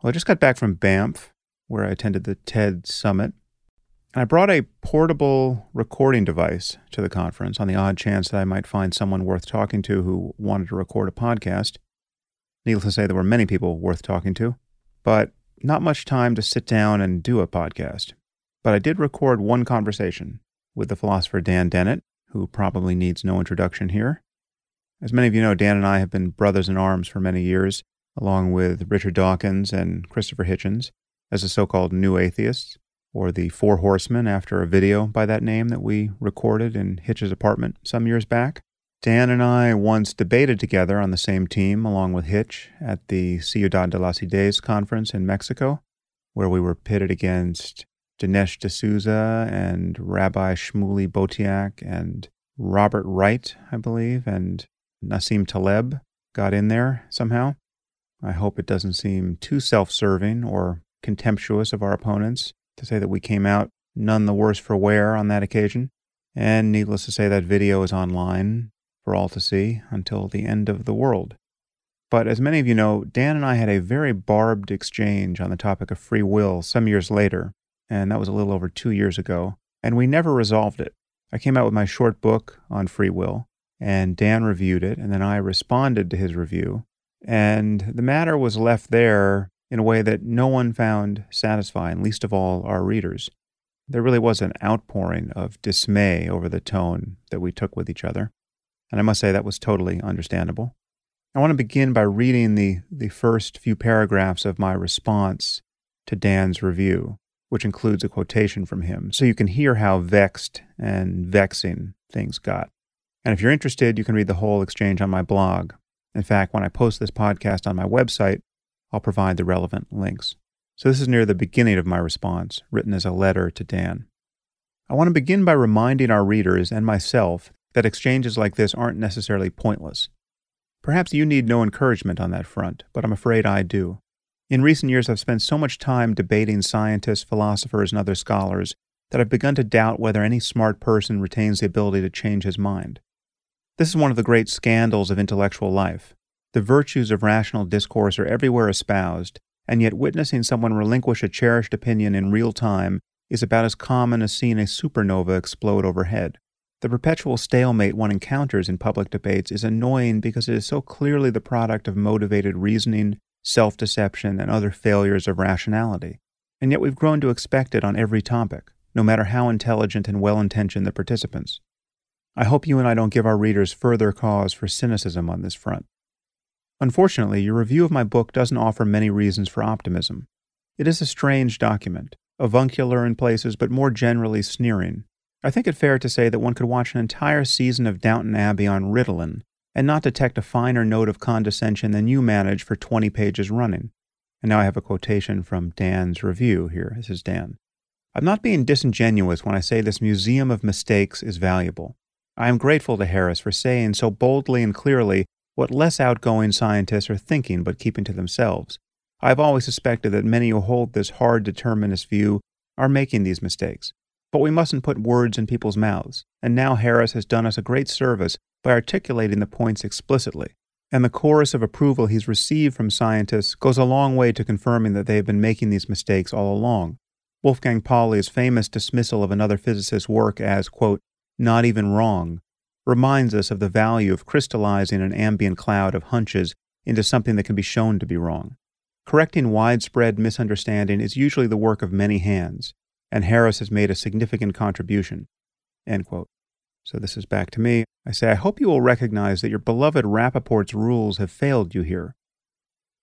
Well, I just got back from Banff, where I attended the TED Summit. And I brought a portable recording device to the conference on the odd chance that I might find someone worth talking to who wanted to record a podcast. Needless to say, there were many people worth talking to, but not much time to sit down and do a podcast. But I did record one conversation with the philosopher Dan Dennett, who probably needs no introduction here. As many of you know, Dan and I have been brothers in arms for many years, along with Richard Dawkins and Christopher Hitchens, as the so called New Atheists, or the Four Horsemen, after a video by that name that we recorded in Hitch's apartment some years back. Dan and I once debated together on the same team, along with Hitch, at the Ciudad de las Ideas conference in Mexico, where we were pitted against Dinesh D'Souza and Rabbi Shmuley Boteach and Robert Wright, I believe, and Nassim Taleb got in there somehow. I hope it doesn't seem too self serving or contemptuous of our opponents to say that we came out none the worse for wear on that occasion. And needless to say, that video is online for all to see until the end of the world. But as many of you know, Dan and I had a very barbed exchange on the topic of free will some years later, and that was a little over two years ago, and we never resolved it. I came out with my short book on free will, and Dan reviewed it, and then I responded to his review. And the matter was left there in a way that no one found satisfying, least of all our readers. There really was an outpouring of dismay over the tone that we took with each other. And I must say that was totally understandable. I want to begin by reading the, the first few paragraphs of my response to Dan's review, which includes a quotation from him, so you can hear how vexed and vexing things got. And if you're interested, you can read the whole exchange on my blog. In fact, when I post this podcast on my website, I'll provide the relevant links. So this is near the beginning of my response, written as a letter to Dan. I want to begin by reminding our readers and myself that exchanges like this aren't necessarily pointless. Perhaps you need no encouragement on that front, but I'm afraid I do. In recent years, I've spent so much time debating scientists, philosophers, and other scholars that I've begun to doubt whether any smart person retains the ability to change his mind. This is one of the great scandals of intellectual life. The virtues of rational discourse are everywhere espoused, and yet witnessing someone relinquish a cherished opinion in real time is about as common as seeing a supernova explode overhead. The perpetual stalemate one encounters in public debates is annoying because it is so clearly the product of motivated reasoning, self deception, and other failures of rationality. And yet we've grown to expect it on every topic, no matter how intelligent and well intentioned the participants. I hope you and I don't give our readers further cause for cynicism on this front. Unfortunately, your review of my book doesn't offer many reasons for optimism. It is a strange document, avuncular in places, but more generally sneering. I think it fair to say that one could watch an entire season of Downton Abbey on Ritalin and not detect a finer note of condescension than you manage for 20 pages running. And now I have a quotation from Dan's review here. This is Dan. I'm not being disingenuous when I say this museum of mistakes is valuable. I am grateful to Harris for saying so boldly and clearly what less outgoing scientists are thinking but keeping to themselves. I have always suspected that many who hold this hard determinist view are making these mistakes. But we mustn't put words in people's mouths, and now Harris has done us a great service by articulating the points explicitly. And the chorus of approval he's received from scientists goes a long way to confirming that they have been making these mistakes all along. Wolfgang Pauli's famous dismissal of another physicist's work as, quote, not even wrong, reminds us of the value of crystallizing an ambient cloud of hunches into something that can be shown to be wrong. Correcting widespread misunderstanding is usually the work of many hands, and Harris has made a significant contribution. So this is back to me. I say, I hope you will recognize that your beloved Rapoport's rules have failed you here.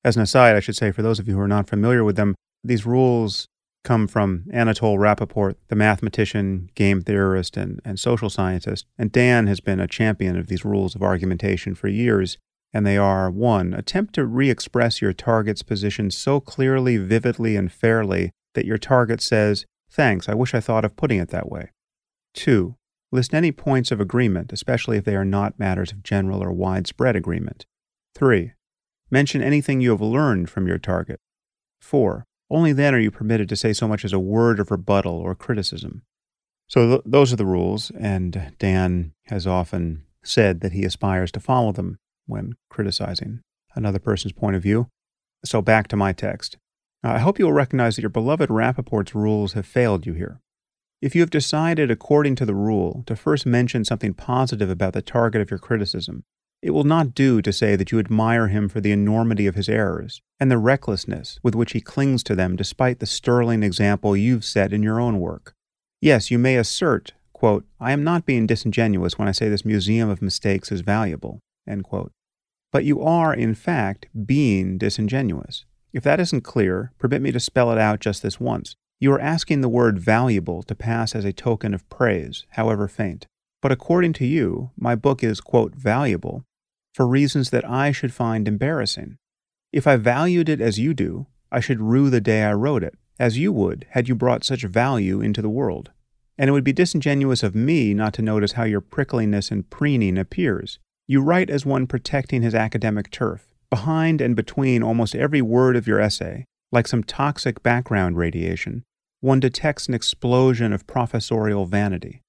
As an aside, I should say, for those of you who are not familiar with them, these rules come from Anatol Rapoport, the mathematician, game theorist, and, and social scientist. And Dan has been a champion of these rules of argumentation for years. And they are 1. Attempt to re express your target's position so clearly, vividly, and fairly that your target says, Thanks, I wish I thought of putting it that way. 2. List any points of agreement, especially if they are not matters of general or widespread agreement. 3. Mention anything you have learned from your target. 4. Only then are you permitted to say so much as a word of rebuttal or criticism. So th- those are the rules, and Dan has often said that he aspires to follow them when criticizing another person's point of view. So back to my text. I hope you will recognize that your beloved Rapoport's rules have failed you here. If you have decided, according to the rule, to first mention something positive about the target of your criticism, it will not do to say that you admire him for the enormity of his errors and the recklessness with which he clings to them despite the sterling example you've set in your own work. Yes, you may assert, quote, I am not being disingenuous when I say this museum of mistakes is valuable, But you are, in fact, being disingenuous. If that isn't clear, permit me to spell it out just this once. You are asking the word valuable to pass as a token of praise, however faint. But according to you, my book is, quote, valuable for reasons that I should find embarrassing. If I valued it as you do, I should rue the day I wrote it, as you would had you brought such value into the world. And it would be disingenuous of me not to notice how your prickliness and preening appears. You write as one protecting his academic turf, Behind and between almost every word of your essay, like some toxic background radiation, one detects an explosion of professorial vanity.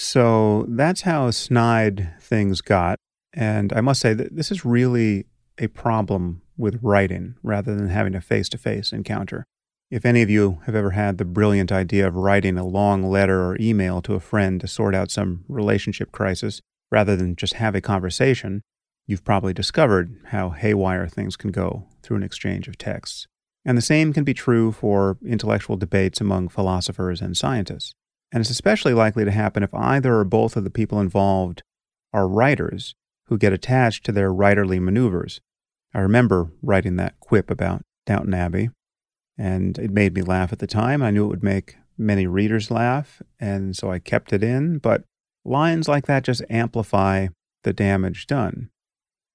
So that's how snide things got. And I must say that this is really a problem with writing rather than having a face to face encounter. If any of you have ever had the brilliant idea of writing a long letter or email to a friend to sort out some relationship crisis rather than just have a conversation, you've probably discovered how haywire things can go through an exchange of texts. And the same can be true for intellectual debates among philosophers and scientists. And it's especially likely to happen if either or both of the people involved are writers who get attached to their writerly maneuvers. I remember writing that quip about Downton Abbey, and it made me laugh at the time. I knew it would make many readers laugh, and so I kept it in, but lines like that just amplify the damage done.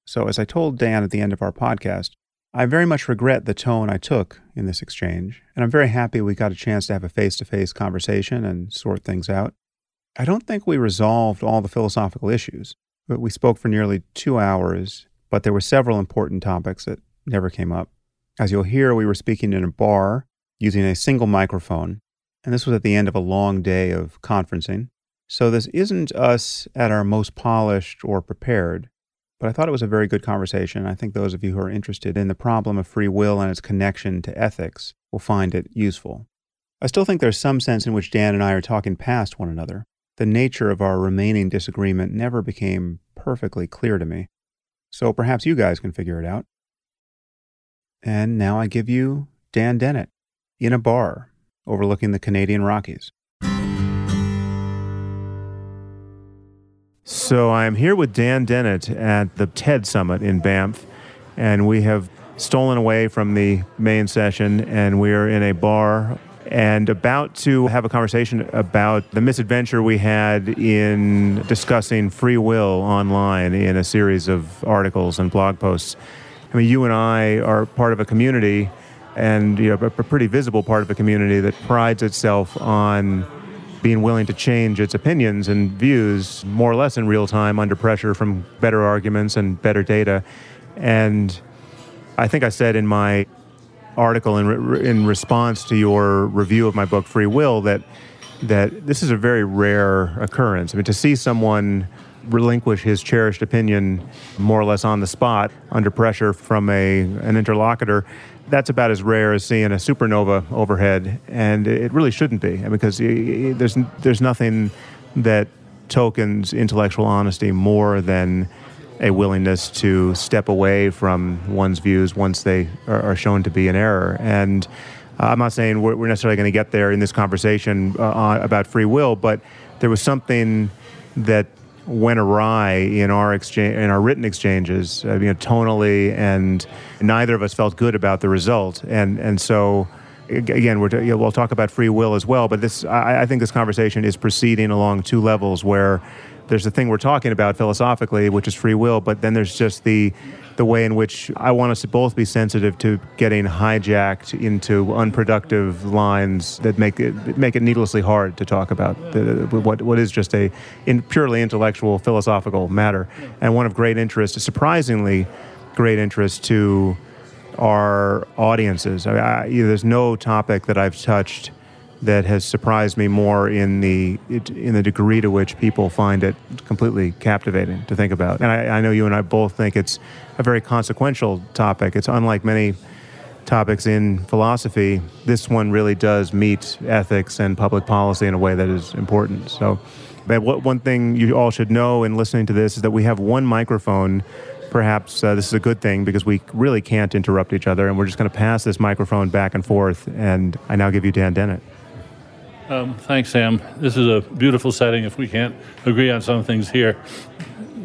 So, as I told Dan at the end of our podcast, I very much regret the tone I took in this exchange, and I'm very happy we got a chance to have a face to face conversation and sort things out. I don't think we resolved all the philosophical issues, but we spoke for nearly two hours, but there were several important topics that never came up. As you'll hear, we were speaking in a bar using a single microphone, and this was at the end of a long day of conferencing. So this isn't us at our most polished or prepared. But I thought it was a very good conversation. I think those of you who are interested in the problem of free will and its connection to ethics will find it useful. I still think there's some sense in which Dan and I are talking past one another. The nature of our remaining disagreement never became perfectly clear to me. So perhaps you guys can figure it out. And now I give you Dan Dennett in a bar overlooking the Canadian Rockies. So I'm here with Dan Dennett at the TED Summit in Banff, and we have stolen away from the main session, and we are in a bar and about to have a conversation about the misadventure we had in discussing free will online in a series of articles and blog posts. I mean, you and I are part of a community, and you know, a pretty visible part of a community that prides itself on being willing to change its opinions and views more or less in real time under pressure from better arguments and better data. And I think I said in my article in, re- in response to your review of my book Free Will that that this is a very rare occurrence. I mean, to see someone relinquish his cherished opinion more or less on the spot under pressure from a an interlocutor that's about as rare as seeing a supernova overhead, and it really shouldn't be because there's there's nothing that tokens intellectual honesty more than a willingness to step away from one's views once they are, shown to be in error. And uh, I'm not saying we're, necessarily going to get there in this conversation uh, about free will, but there was something that went awry in our exchange in our written exchanges, uh, you know, tonally, and neither of us felt good about the result. And and so, again, we're you know, we'll talk about free will as well. But this, I, I think, this conversation is proceeding along two levels where there's the thing we're talking about philosophically, which is free will, but then there's just the the way in which I want us to both be sensitive to getting hijacked into unproductive lines that make it make it needlessly hard to talk about the, what what is just a in purely intellectual philosophical matter and one of great interest, surprisingly great interest to our audiences. I, I, there's no topic that I've touched that has surprised me more in the in the degree to which people find it completely captivating to think about. And I, I know you and I both think it's a very consequential topic. It's unlike many topics in philosophy, this one really does meet ethics and public policy in a way that is important. So, but one thing you all should know in listening to this is that we have one microphone. Perhaps uh, this is a good thing because we really can't interrupt each other, and we're just going to pass this microphone back and forth. And I now give you Dan Dennett. Um, thanks, Sam. This is a beautiful setting. If we can't agree on some things here,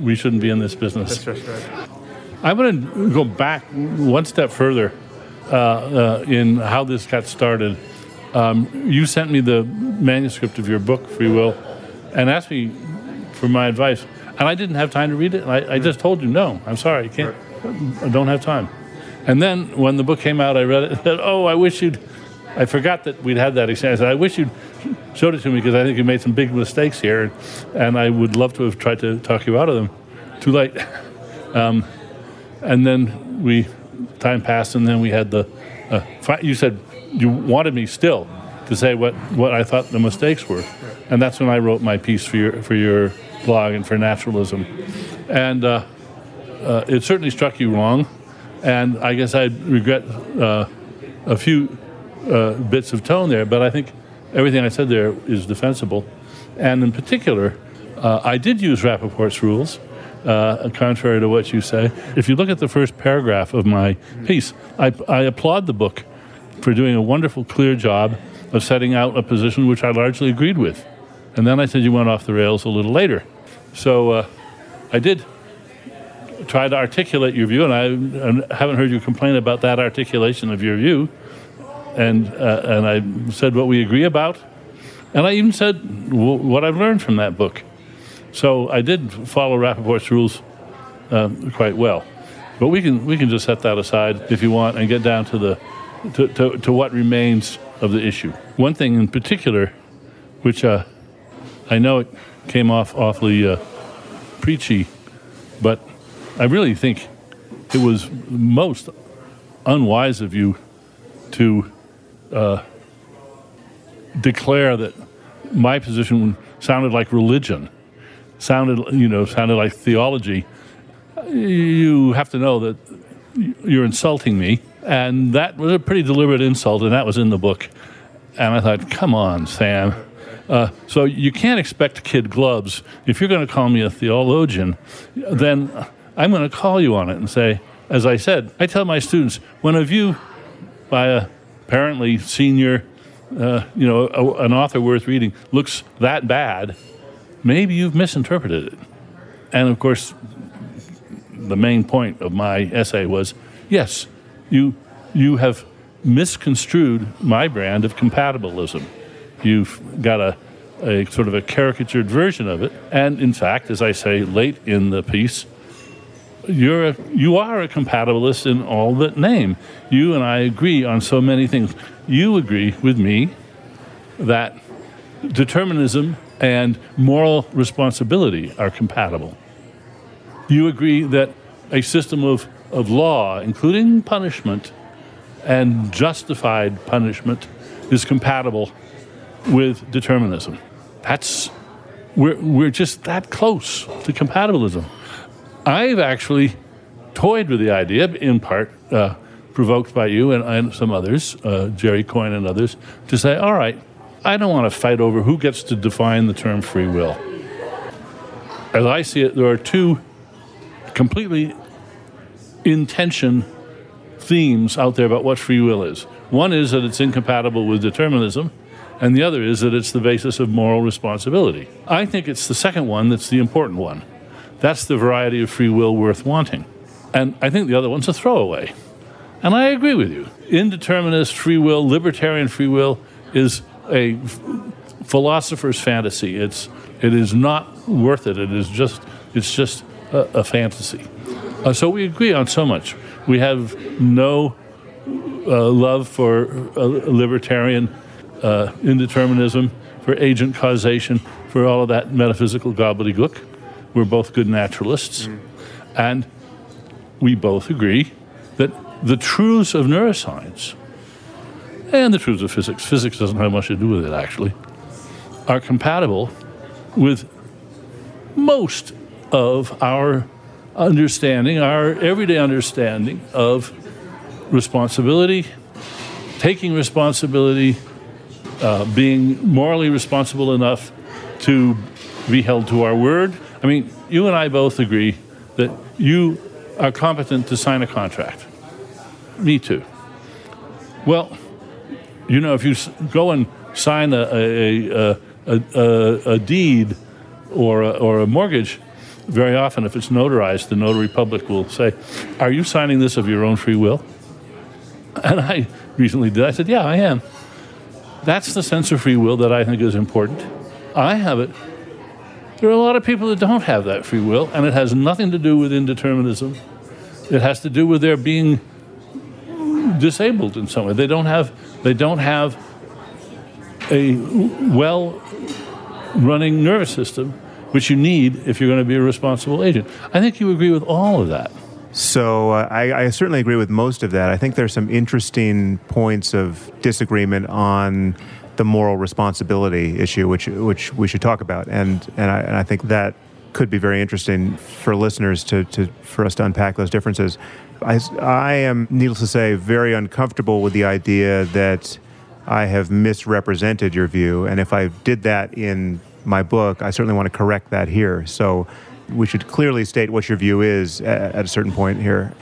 we shouldn't be in this business. That's right. I want to go back one step further uh, uh, in how this got started. Um, you sent me the manuscript of your book, Free Will, and asked me for my advice. And I didn't have time to read it. I, I just told you, no, I'm sorry, I can't, I don't have time. And then when the book came out, I read it and said, oh, I wish you'd, I forgot that we'd had that exchange. I said, I wish you'd showed it to me because I think you made some big mistakes here. And I would love to have tried to talk you out of them. Too late. Um, and then we, time passed, and then we had the, uh, you said you wanted me still to say what, what I thought the mistakes were. And that's when I wrote my piece for your, for your blog and for naturalism. And uh, uh, it certainly struck you wrong. And I guess I regret uh, a few uh, bits of tone there, but I think everything I said there is defensible. And in particular, uh, I did use Rapoport's rules uh, contrary to what you say. If you look at the first paragraph of my piece, I, I applaud the book for doing a wonderful, clear job of setting out a position which I largely agreed with. And then I said you went off the rails a little later. So uh, I did try to articulate your view, and I, I, haven't heard you complain about that articulation of your view. And, uh, and I said what we agree about, and I even said what I've learned from that book. So I did follow Rapoport's rules um, quite well. But we can, we can just set that aside if you want and get down to, the, to, to, to what remains of the issue. One thing in particular, which uh, I know it came off awfully uh, preachy, but I really think it was most unwise of you to uh, declare that my position sounded like religion sounded, you know, sounded like theology, you have to know that you're insulting me. And that was a pretty deliberate insult, and that was in the book. And I thought, come on, Sam. Uh, so you can't expect kid gloves. If you're going to call me a theologian, then I'm going to call you on it and say, as I said, I tell my students, when a view by a apparently senior, uh, you know, a, an author worth reading looks that bad, maybe you've misinterpreted it. And of course, the main point of my essay was yes, you, you have misconstrued my brand of compatibilism. You've got a, a sort of a caricatured version of it. And in fact, as I say late in the piece, you're a, you are a compatibilist in all but name. You and I agree on so many things. You agree with me that determinism and moral responsibility are compatible. You agree that a system of, of law, including punishment and justified punishment, is compatible with determinism. That's we're, we're just that close to compatibilism. I've actually toyed with the idea, in part uh, provoked by you and, and some others, uh, Jerry Coyne and others, to say, all right, I don't want to fight over who gets to define the term free will. As I see it, there are two completely intention themes out there about what free will is. One is that it's incompatible with determinism, and the other is that it's the basis of moral responsibility. I think it's the second one that's the important one. That's the variety of free will worth wanting. And I think the other one's a throwaway. And I agree with you. Indeterminist free will, libertarian free will is a philosopher's fantasy. It's it is not worth it. It is just it's just a, a fantasy. Uh, so we agree on so much. We have no uh, love for uh, libertarian uh, indeterminism, for agent causation, for all of that metaphysical gobbledygook. We're both good naturalists, mm. and we both agree that the truths of neuroscience and the truths of physics, physics doesn't have much to do with it actually, are compatible with most of our understanding, our everyday understanding of responsibility, taking responsibility, uh, being morally responsible enough to be held to our word. I mean, you and I both agree that you are competent to sign a contract. Me too. Well, you know, if you go and sign a, a, a, a, a deed or a, or a mortgage, very often, if it's notarized, the notary public will say, Are you signing this of your own free will? And I recently did. I said, Yeah, I am. That's the sense of free will that I think is important. I have it. There are a lot of people that don't have that free will, and it has nothing to do with indeterminism. It has to do with their being disabled in some way. They don't have, they don't have a well running nervous system, which you need if you're going to be a responsible agent. I think you agree with all of that. So uh, I, I, certainly agree with most of that. I think there's some interesting points of disagreement on the moral responsibility issue, which which we should talk about, and and I, and I think that could be very interesting for listeners to, to for us to unpack those differences. I, I am, needless to say, very uncomfortable with the idea that I have misrepresented your view. And if I did that in my book, I certainly want to correct that here. So we should clearly state what your view is at, at a certain point here.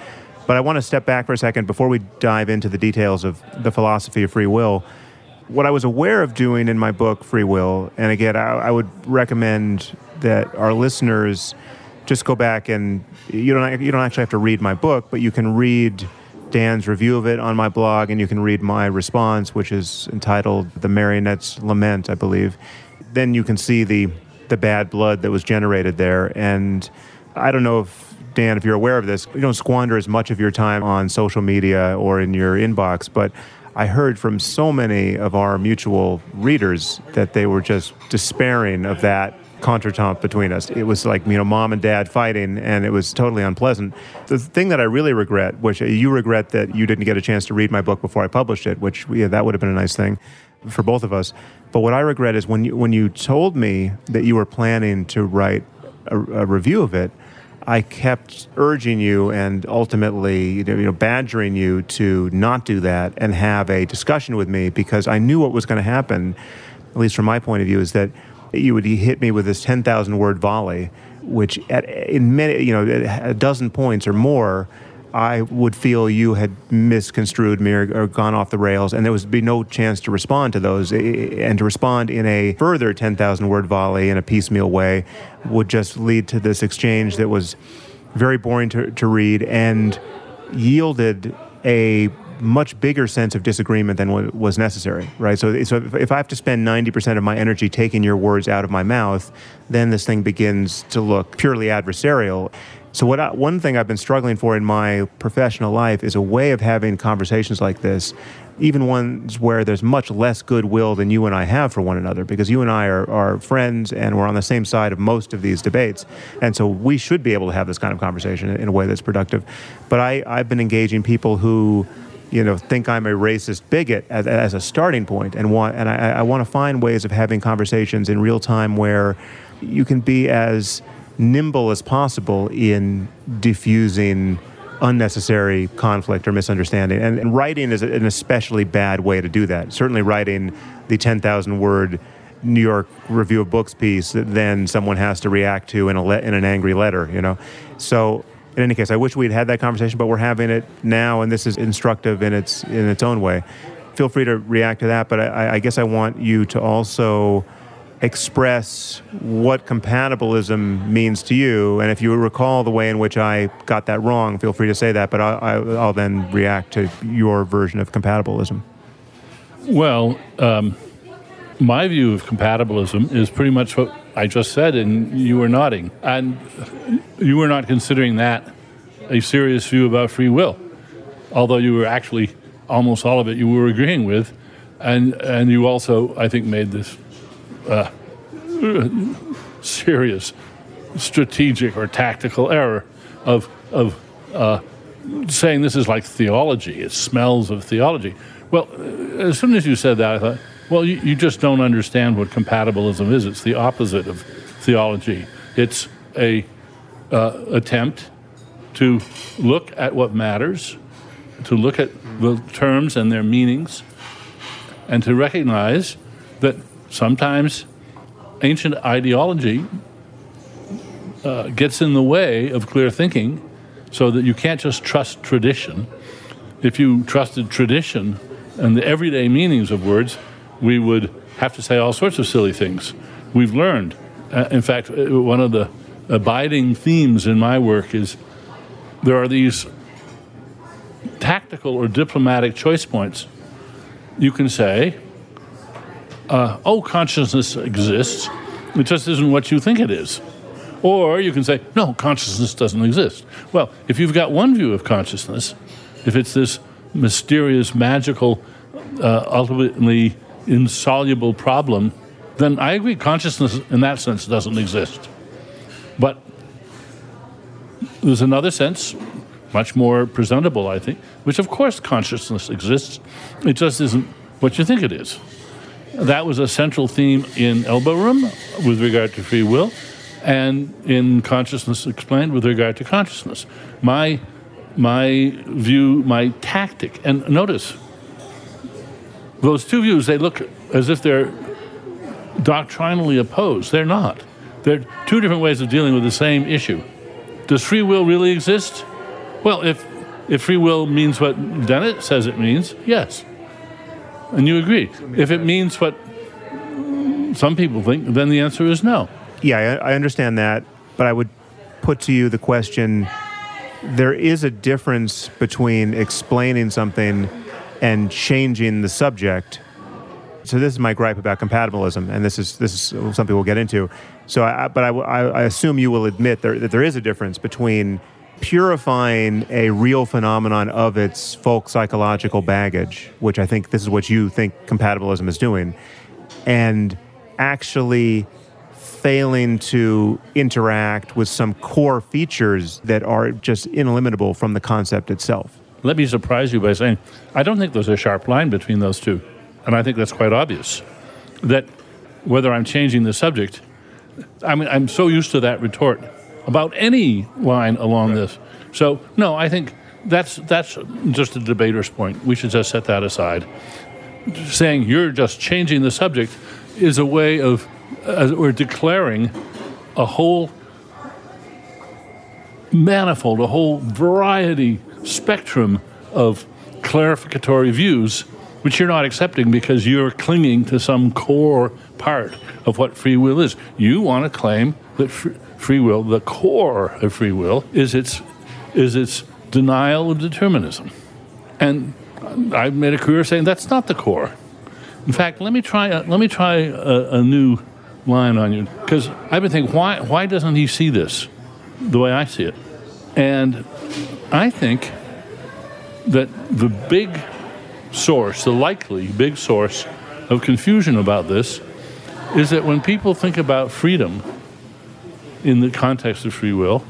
But I want to step back for a second before we dive into the details of the philosophy of free will. What I was aware of doing in my book, Free Will, and again, I, I would recommend that our listeners just go back and you don't you don't actually have to read my book, but you can read Dan's review of it on my blog, and you can read my response, which is entitled "The Marionette's Lament," I believe. Then you can see the the bad blood that was generated there, and I don't know if Dan, if you're aware of this, you don't squander as much of your time on social media or in your inbox, but I heard from so many of our mutual readers that they were just despairing of that contretemps between us. It was like, you know, mom and dad fighting, and it was totally unpleasant. The thing that I really regret, which uh, you regret that you didn't get a chance to read my book before I published it, which, yeah, that would have been a nice thing for both of us. But what I regret is when you, when you told me that you were planning to write a, a review of it, I kept urging you and ultimately, you know, badgering you to not do that and have a discussion with me because I knew what was going to happen, at least from my point of view, is that you would hit me with this 10,000 word volley, which at, in many, you know, a dozen points or more, I would feel you had misconstrued me or, or, gone off the rails, and there would be no chance to respond to those. And to respond in a further 10,000 word volley in a piecemeal way would just lead to this exchange that was very boring to, to read and yielded a much bigger sense of disagreement than what was necessary, right? So, so if, if I have to spend 90% of my energy taking your words out of my mouth, then this thing begins to look purely adversarial. So, what I, one thing I've been struggling for in my professional life is a way of having conversations like this, even ones where there's much less goodwill than you and I have for one another, because you and I are, are friends and we're on the same side of most of these debates. And so we should be able to have this kind of conversation in a way that's productive. But I, I've been engaging people who you know, think I'm a racist bigot as, as a starting point, and want and I, I want to find ways of having conversations in real time where you can be as nimble as possible in diffusing unnecessary conflict or misunderstanding. And, and writing is an especially bad way to do that. Certainly, writing the 10,000 word New York Review of Books piece that then someone has to react to in a le- in an angry letter. You know, so in any case, I wish we'd had that conversation, but we're having it now, and this is instructive in its in its own way. Feel free to react to that, but I, I guess I want you to also express what compatibilism means to you. And if you recall the way in which I got that wrong, feel free to say that, but I, will then react to your version of compatibilism. Well, um, my view of compatibilism is pretty much what I just said, and you were nodding. And you were not considering that a serious view about free will, although you were actually almost all of it you were agreeing with. And, and you also, I think, made this uh, serious strategic or tactical error of, of uh, saying this is like theology. It smells of theology. Well, as soon as you said that, I thought, well, you, you just don't understand what compatibilism is. It's the opposite of theology. It's a uh, attempt to look at what matters, to look at the terms and their meanings and to recognize that sometimes ancient ideology uh, gets in the way of clear thinking so that you can't just trust tradition. If you trusted tradition and the everyday meanings of words, we would have to say all sorts of silly things. We've learned. Uh, in fact, uh, one of the abiding themes in my work is there are these tactical or diplomatic choice points. You can say, uh, oh, consciousness exists, it just isn't what you think it is. Or you can say, no, consciousness doesn't exist. Well, if you've got one view of consciousness, if it's this mysterious, magical, uh, ultimately insoluble problem, then I agree, consciousness in that sense doesn't exist. But there's another sense, much more presentable, I think, which of course consciousness exists. It just isn't what you think it is. That was a central theme in Elbow Room with regard to free will and in Consciousness Explained with regard to consciousness. My, my view, my tactic, and notice, those two views, they look as if they're doctrinally opposed. They're not. They're two different ways of dealing with the same issue. Does free will really exist? Well, if, if free will means what Dennett says it means, yes. And you agree. If it means what some people think, then the answer is no. Yeah, I, I understand that. But I would put to you the question there is a difference between explaining something and changing the subject so this is my gripe about compatibilism, and this is this is something we'll get into. So, I, but I, I assume you will admit there, that there is a difference between purifying a real phenomenon of its folk psychological baggage, which I think this is what you think compatibilism is doing, and actually failing to interact with some core features that are just ineliminable from the concept itself. Let me surprise you by saying I don't think there's a sharp line between those two. And I think that's quite obvious. That whether I'm changing the subject, I mean, I'm so used to that retort about any line along right. this. So, no, I think that's, that's just a debater's point. We should just set that aside. Saying you're just changing the subject is a way of, as we're declaring a whole manifold, a whole variety, spectrum of clarificatory views which you're not accepting because you're clinging to some core part of what free will is. You want to claim that free will, the core of free will, is its, is its denial of determinism. And I've made a career saying that's not the core. In fact, let me try a, let me try a, a new line on you because I've been thinking why why doesn't he see this the way I see it? And I think that the big source, the likely big source of confusion about this, is that when people think about freedom in the context of free will,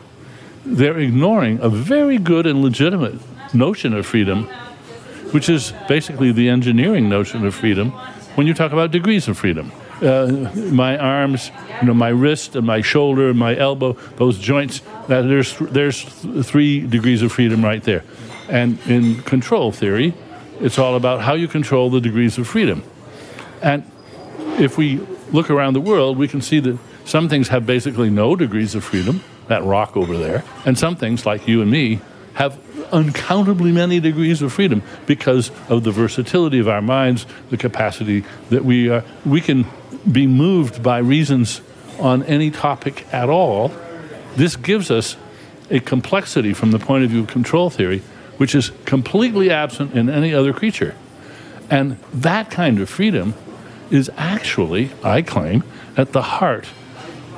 they're ignoring a very good and legitimate notion of freedom, which is basically the engineering notion of freedom when you talk about degrees of freedom. Uh, my arms, you know, my wrist and my shoulder and my elbow, those joints, that there's, there's three degrees of freedom right there. And in control theory, it's all about how you control the degrees of freedom. And if we look around the world, we can see that some things have basically no degrees of freedom, that rock over there, and some things, like you and me, have uncountably many degrees of freedom because of the versatility of our minds, the capacity that we, uh, we can be moved by reasons on any topic at all. This gives us a complexity from the point of view of control theory which is completely absent in any other creature. And that kind of freedom is actually, I claim, at the heart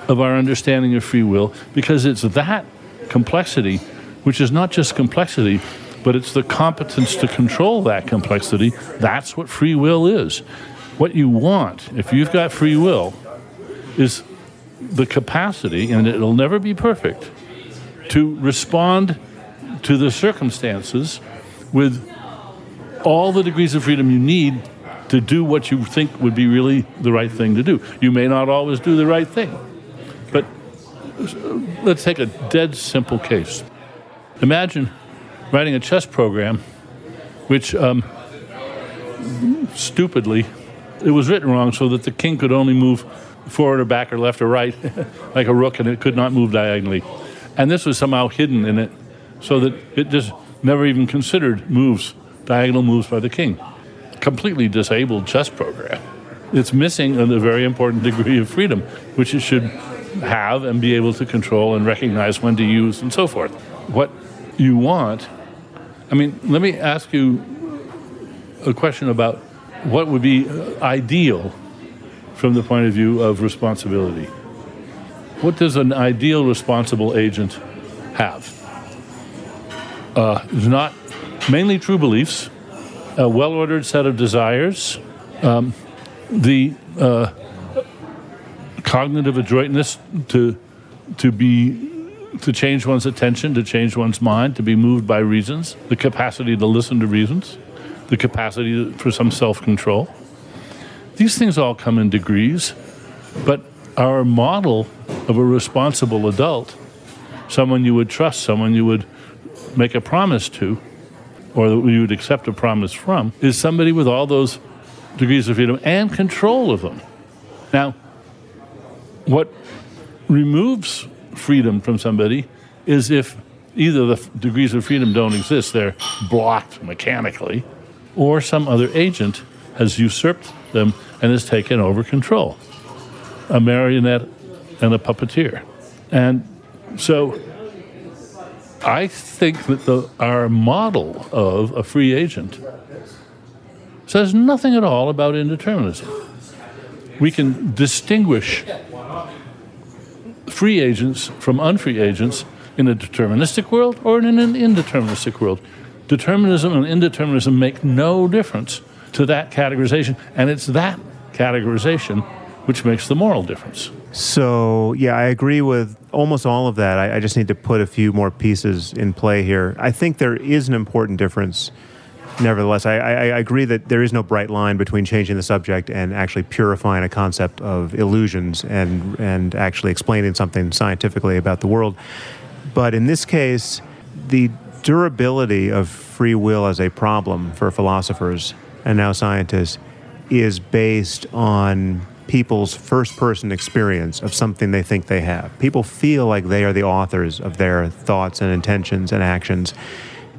of our understanding of free will because it's that complexity, which is not just complexity, but it's the competence to control that complexity. That's what free will is. What you want, if you've got free will, is the capacity, and it'll never be perfect, to respond to the circumstances with all the degrees of freedom you need to do what you think would be really the right thing to do. You may not always do the right thing, let's take a dead simple case. Imagine writing a chess program which um, stupidly, it was written wrong so that the king could only move forward or back or left or right like a rook and it could not move diagonally. And this was somehow hidden in it so that it just never even considered moves, diagonal moves by the king. Completely disabled chess program. It's missing a very important degree of freedom, which it should have and be able to control and recognize when to use and so forth. What you want, I mean, let me ask you a question about what would be ideal from the point of view of responsibility. What does an ideal responsible agent have? Uh, not mainly true beliefs, a well ordered set of desires, um, the uh, cognitive adroitness to, to be to change one's attention, to change one's mind, to be moved by reasons, the capacity to listen to reasons, the capacity for some self control. These things all come in degrees, but our model of a responsible adult, someone you would trust, someone you would make a promise to, or that you would accept a promise from, is somebody with all those degrees of freedom and control of them. Now, what removes freedom from somebody is if either the degrees of freedom don't exist, they're blocked mechanically, or some other agent has usurped them and has taken over control. A marionette and a puppeteer. And so I think that the, our model of a free agent says nothing at all about indeterminism. We can distinguish free agents from unfree agents in a deterministic world or in an indeterministic world. Determinism and indeterminism make no difference to that categorization, and it's that categorization which makes the moral difference. So, yeah, I agree with almost all of that. I, I, just need to put a few more pieces in play here. I think there is an important difference. Nevertheless, I, I, I agree that there is no bright line between changing the subject and actually purifying a concept of illusions and, and actually explaining something scientifically about the world. But in this case, the durability of free will as a problem for philosophers and now scientists is based on people's first person experience of something they think they have. People feel like they are the authors of their thoughts and intentions and actions.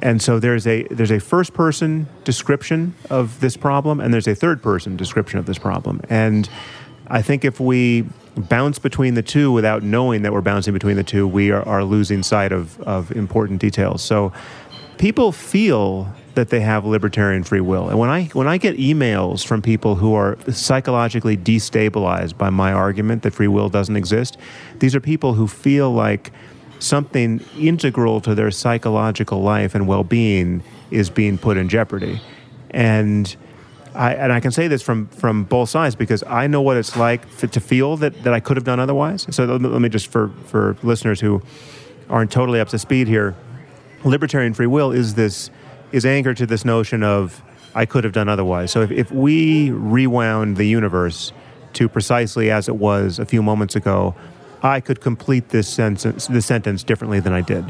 And so there's a there's a first person description of this problem and there's a third person description of this problem. And I think if we bounce between the two without knowing that we're bouncing between the two, we are, are losing sight of, of important details. So people feel that they have libertarian free will. And when I when I get emails from people who are psychologically destabilized by my argument that free will doesn't exist, these are people who feel like something integral to their psychological life and well-being is being put in jeopardy. And I, and I can say this from, from both sides because I know what it's like to feel that, that I could have done otherwise. So let me, let me just, for, for listeners who aren't totally up to speed here, libertarian free will is this is anchored to this notion of I could have done otherwise. So if, if we rewound the universe to precisely as it was a few moments ago, I could complete this sentence, this sentence differently than I did.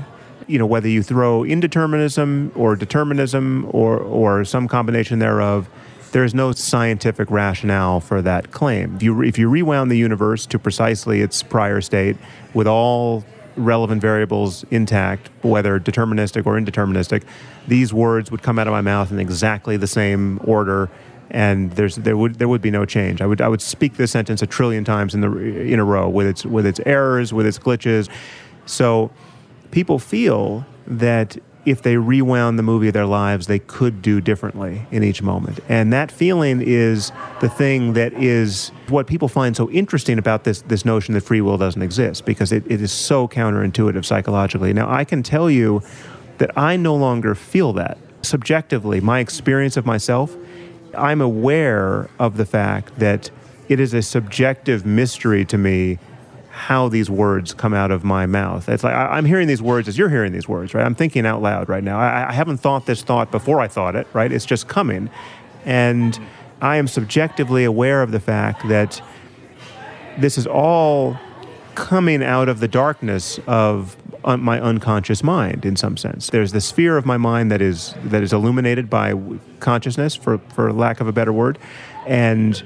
You know, whether you throw indeterminism or determinism or, or some combination thereof, there is no scientific rationale for that claim. If you, if you rewound the universe to precisely its prior state with all relevant variables intact, whether deterministic or indeterministic, these words would come out of my mouth in exactly the same order, and there's there would there would be no change. I would I would speak this sentence a trillion times in the in a row with its with its errors, with its glitches. So people feel that if they rewound the movie of their lives, they could do differently in each moment. And that feeling is the thing that is what people find so interesting about this, this notion that free will doesn't exist, because it, it is so counterintuitive psychologically. Now, I can tell you that I no longer feel that. Subjectively, my experience of myself, I'm aware of the fact that it is a subjective mystery to me how these words come out of my mouth. It's like I, am hearing these words as you're hearing these words, right? I'm thinking out loud right now. I, I haven't thought this thought before I thought it, right? It's just coming. And I am subjectively aware of the fact that this is all coming out of the darkness of my unconscious mind in some sense. There's the sphere of my mind that is that is illuminated by consciousness, for for lack of a better word, and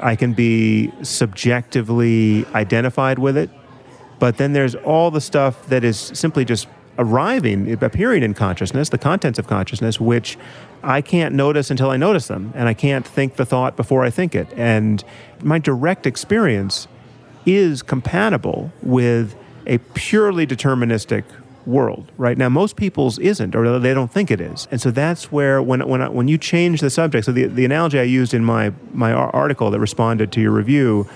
I can be subjectively identified with it. But then there's all the stuff that is simply just arriving, appearing in consciousness, the contents of consciousness, which I can't notice until I notice them, and I can't think the thought before I think it. And my direct experience is compatible with a purely deterministic world right now most people's isn't or they don't think it is and so that's where when when when you change the subject so the, the analogy i used in my my article that responded to your review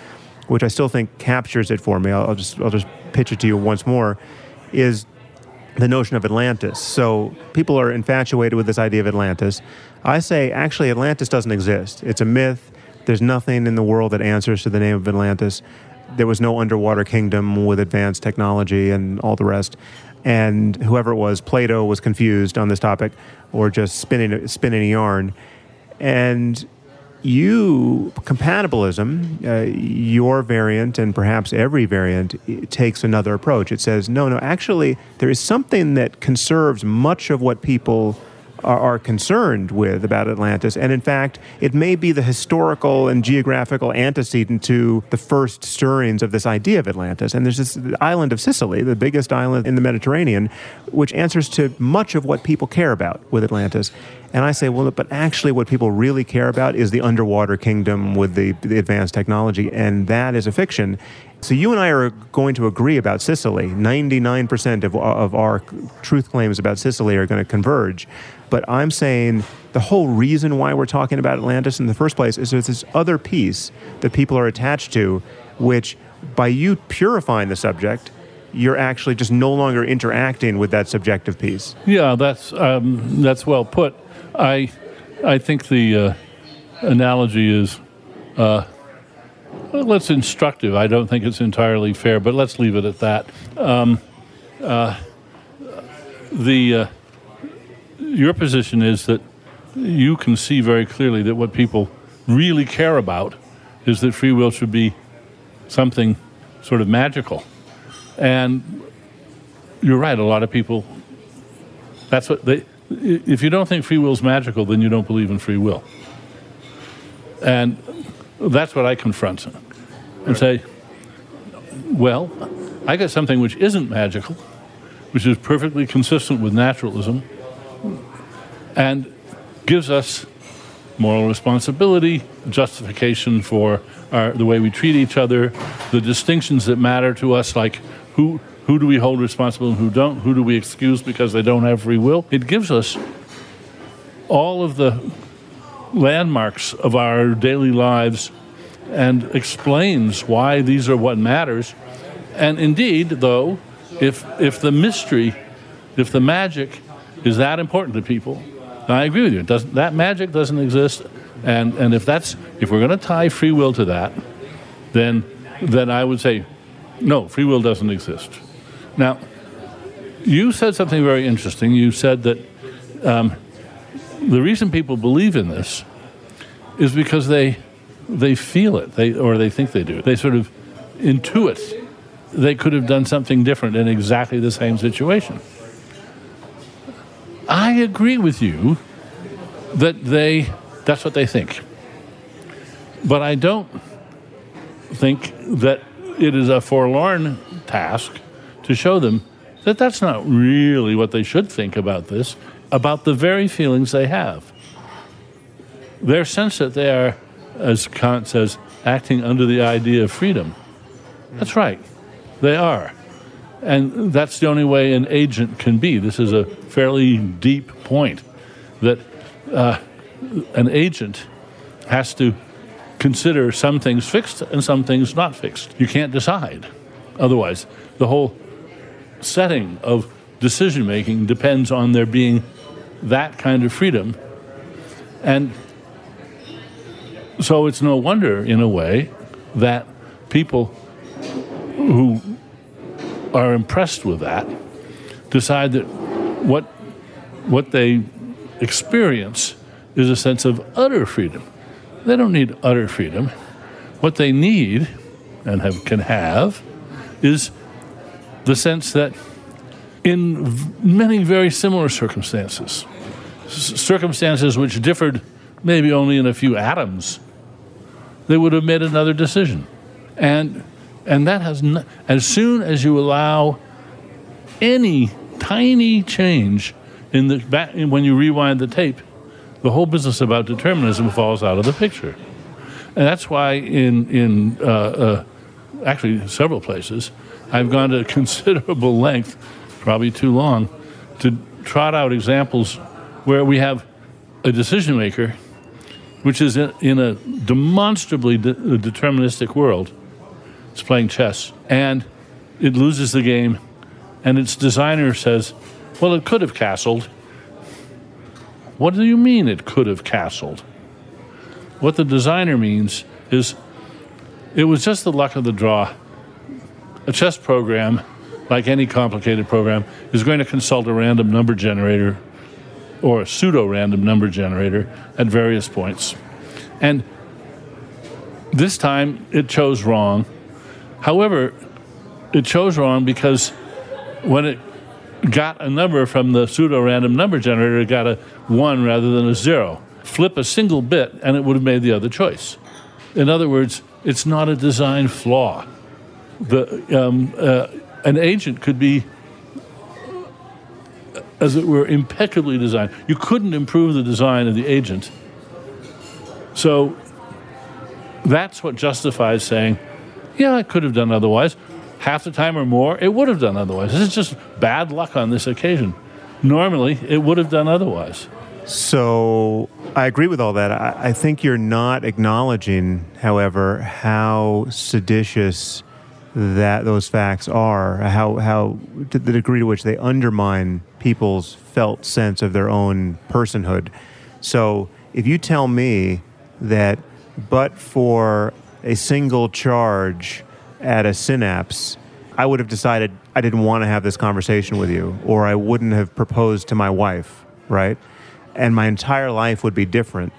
which i still think captures it for me i'll, I'll just i'll just pitch it to you once more is the notion of Atlantis. So people are infatuated with this idea of Atlantis. I say actually Atlantis doesn't exist. It's a myth. There's nothing in the world that answers to the name of Atlantis. There was no underwater kingdom with advanced technology and all the rest. And whoever it was, Plato was confused on this topic or just spinning spinning a yarn. And you compatibilism uh, your variant and perhaps every variant takes another approach it says no no actually there is something that conserves much of what people are, are concerned with about Atlantis. And in fact, it may be the historical and geographical antecedent to the first stirrings of this idea of Atlantis. And there's this island of Sicily, the biggest island in the Mediterranean, which answers to much of what people care about with Atlantis. And I say, well, but actually, what people really care about is the underwater kingdom with the, the advanced technology, and that is a fiction. So you and I are going to agree about Sicily. 99% of, of our truth claims about Sicily are going to converge. But I'm saying the whole reason why we're talking about Atlantis in the first place is there's this other piece that people are attached to, which by you purifying the subject, you're actually just no longer interacting with that subjective piece. Yeah, that's um, that's well put. I I think the uh, analogy is uh, it's instructive. I don't think it's entirely fair, but let's leave it at that. Um, uh, the uh, your position is that you can see very clearly that what people really care about is that free will should be something sort of magical. And you're right, a lot of people, that's what they, if you don't think free will is magical, then you don't believe in free will. And that's what I confront and say, well, I got something which isn't magical, which is perfectly consistent with naturalism, and gives us moral responsibility, justification for our, the way we treat each other, the distinctions that matter to us, like who, who do we hold responsible and who don't, who do we excuse because they don't have free will. It gives us all of the landmarks of our daily lives and explains why these are what matters. And indeed, though, if, if the mystery, if the magic is that important to people, I agree with you. That magic doesn't exist, and and if that's if we're going to tie free will to that, then then I would say, no, free will doesn't exist. Now, you said something very interesting. You said that um, the reason people believe in this is because they they feel it, they or they think they do. They sort of intuit they could have done something different in exactly the same situation. I agree with you that they that's what they think. But I don't think that it is a forlorn task to show them that that's not really what they should think about this, about the very feelings they have. Their sense that they are, as Kant says, acting under the idea of freedom. That's right, they are. And that's the only way an agent can be. This is a fairly deep point that uh, an agent has to consider some things fixed and some things not fixed. You can't decide. Otherwise, the whole setting of decision making depends on there being that kind of freedom. And so it's no wonder, in a way, that people who are impressed with that decide that what, what they experience is a sense of utter freedom. They don't need utter freedom. What they need and have, can have is the sense that in many very similar circumstances, circumstances which differed maybe only in a few atoms, they would have made another decision. And, and that has, as soon as you allow any tiny change in the back, when you rewind the tape, the whole business about determinism falls out of the picture. And that's why in, in uh, uh, actually several places, I've gone to considerable length, probably too long, to trot out examples where we have a decision maker which is in, in a demonstrably de- deterministic world. It's playing chess, and it loses the game, and its designer says, Well, it could have castled. What do you mean it could have castled? What the designer means is it was just the luck of the draw. A chess program, like any complicated program, is going to consult a random number generator or a pseudo random number generator at various points. And this time it chose wrong. However, it chose wrong because when it got a number from the pseudo random number generator, it got a 1 rather than a 0. Flip a single bit and it would have made the other choice. In other words, it's not a design flaw. The, um, uh, an agent could be, as it were, impeccably designed. You couldn't improve the design of the agent. So that's what justifies saying, yeah, I could have done otherwise. Half the time or more, it would have done otherwise. This is just bad luck on this occasion. Normally, it would have done otherwise. So I agree with all that. I, I think you're not acknowledging, however, how seditious that those facts are, how, how to the degree to which they undermine people's felt sense of their own personhood. So if you tell me that but for a single charge at a synapse, I would have decided I didn't want to have this conversation with you, or I wouldn't have proposed to my wife, right? And my entire life would be different.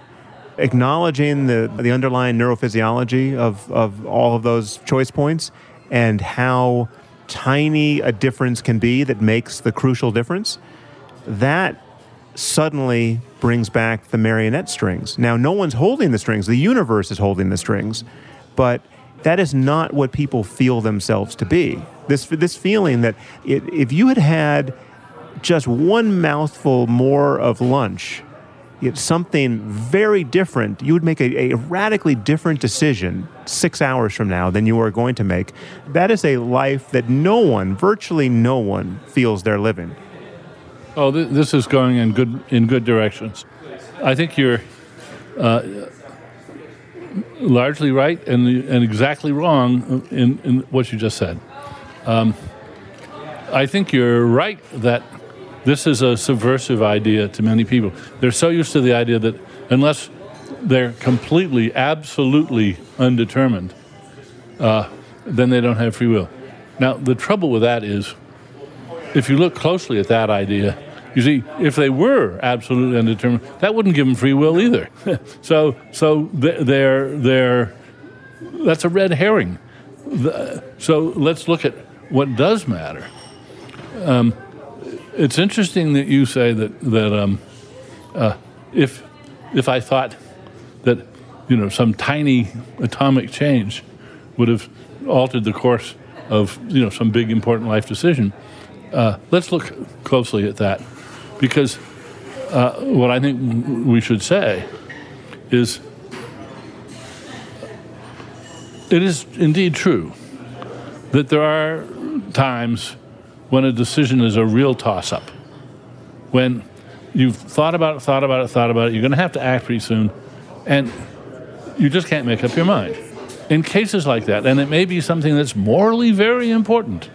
Acknowledging the, the underlying neurophysiology of, of all of those choice points and how tiny a difference can be that makes the crucial difference, that suddenly brings back the marionette strings. Now, no one's holding the strings, the universe is holding the strings, but that is not what people feel themselves to be. This, this feeling that it, if you had had just one mouthful more of lunch, it's something very different. You would make a, a radically different decision six hours from now than you are going to make. That is a life that no one, virtually no one, feels they're living. Oh, th- this is going in good in good directions. I think you're uh, largely right and and exactly wrong in, in what you just said. Um, I think you're right that this is a subversive idea to many people. They're so used to the idea that unless they're completely, absolutely undetermined, uh, then they don't have free will. Now, the trouble with that is, if you look closely at that idea, you see, if they were absolutely undetermined, that wouldn't give them free will either. so, so they're, they're, that's a red herring. So let's look at what does matter. Um, it's interesting that you say that that um, uh, if if I thought that you know some tiny atomic change would have altered the course of you know some big important life decision, uh, let's look closely at that because uh, what I think we should say is it is indeed true that there are times when a decision is a real toss up. When you've thought about it, thought about it, thought about it, you're going to have to act pretty soon, and you just can't make up your mind. In cases like that, and it may be something that's morally very important,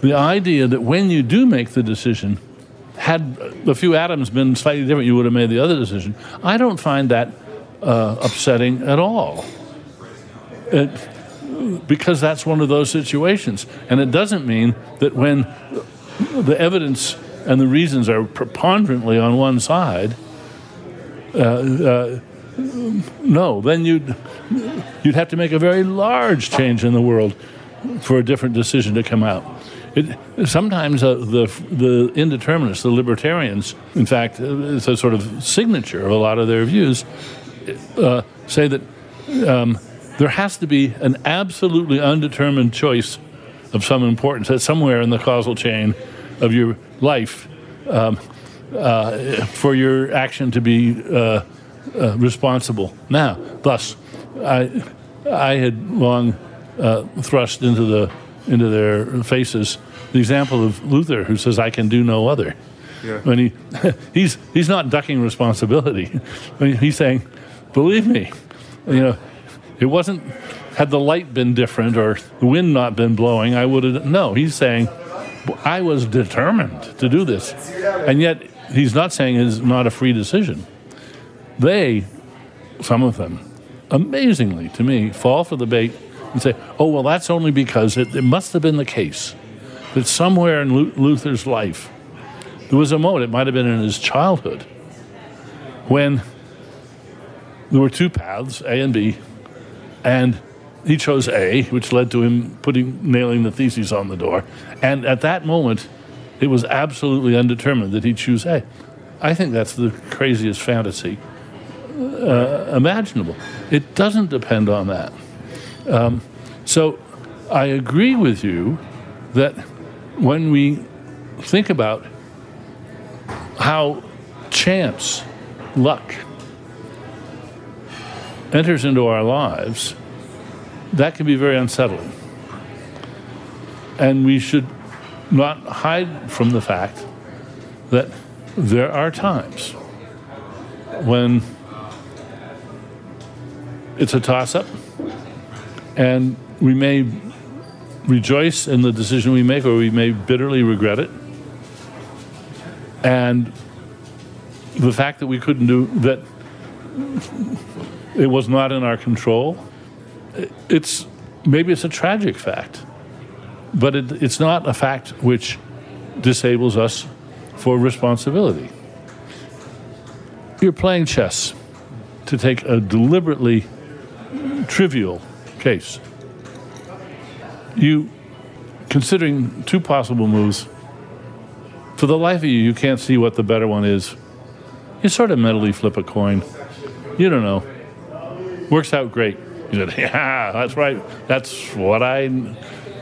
the idea that when you do make the decision, had a few atoms been slightly different, you would have made the other decision. I don't find that uh, upsetting at all. It, because that's one of those situations. And it doesn't mean that when the evidence and the reasons are preponderantly on one side, uh, uh, no, then you'd, you'd have to make a very large change in the world for a different decision to come out. It, sometimes uh, the the indeterminists, the libertarians, in fact, uh, it's a sort of signature of a lot of their views, uh, say that um, there has to be an absolutely undetermined choice of some importance that somewhere in the causal chain of your life um, uh, for your action to be uh, uh, responsible. Now, thus, I, I had long thrust into the into their faces the example of Luther, who says, "I can do no other." Yeah. When he he's he's not ducking responsibility. he's saying, "Believe me, you know, it wasn't." Had the light been different or the wind not been blowing, I would have. No, he's saying, I was determined to do this. And yet, he's not saying it's not a free decision. They, some of them, amazingly to me, fall for the bait and say, oh, well, that's only because it, it must have been the case that somewhere in Luther's life there was a moment, it might have been in his childhood, when there were two paths, A and B, and he chose A, which led to him putting nailing the theses on the door. And at that moment, it was absolutely undetermined that he'd choose A. I think that's the craziest fantasy uh, imaginable. It doesn't depend on that. Um, so I agree with you that when we think about how chance, luck, enters into our lives, that can be very unsettling. And we should not hide from the fact that there are times when it's a toss up, and we may rejoice in the decision we make, or we may bitterly regret it. And the fact that we couldn't do that, it was not in our control. It's maybe it's a tragic fact, but it, it's not a fact which disables us for responsibility. You're playing chess to take a deliberately trivial case. You, considering two possible moves, for the life of you, you can't see what the better one is. You sort of mentally flip a coin. You don't know. Works out great. You said, yeah, that's right. That's what I.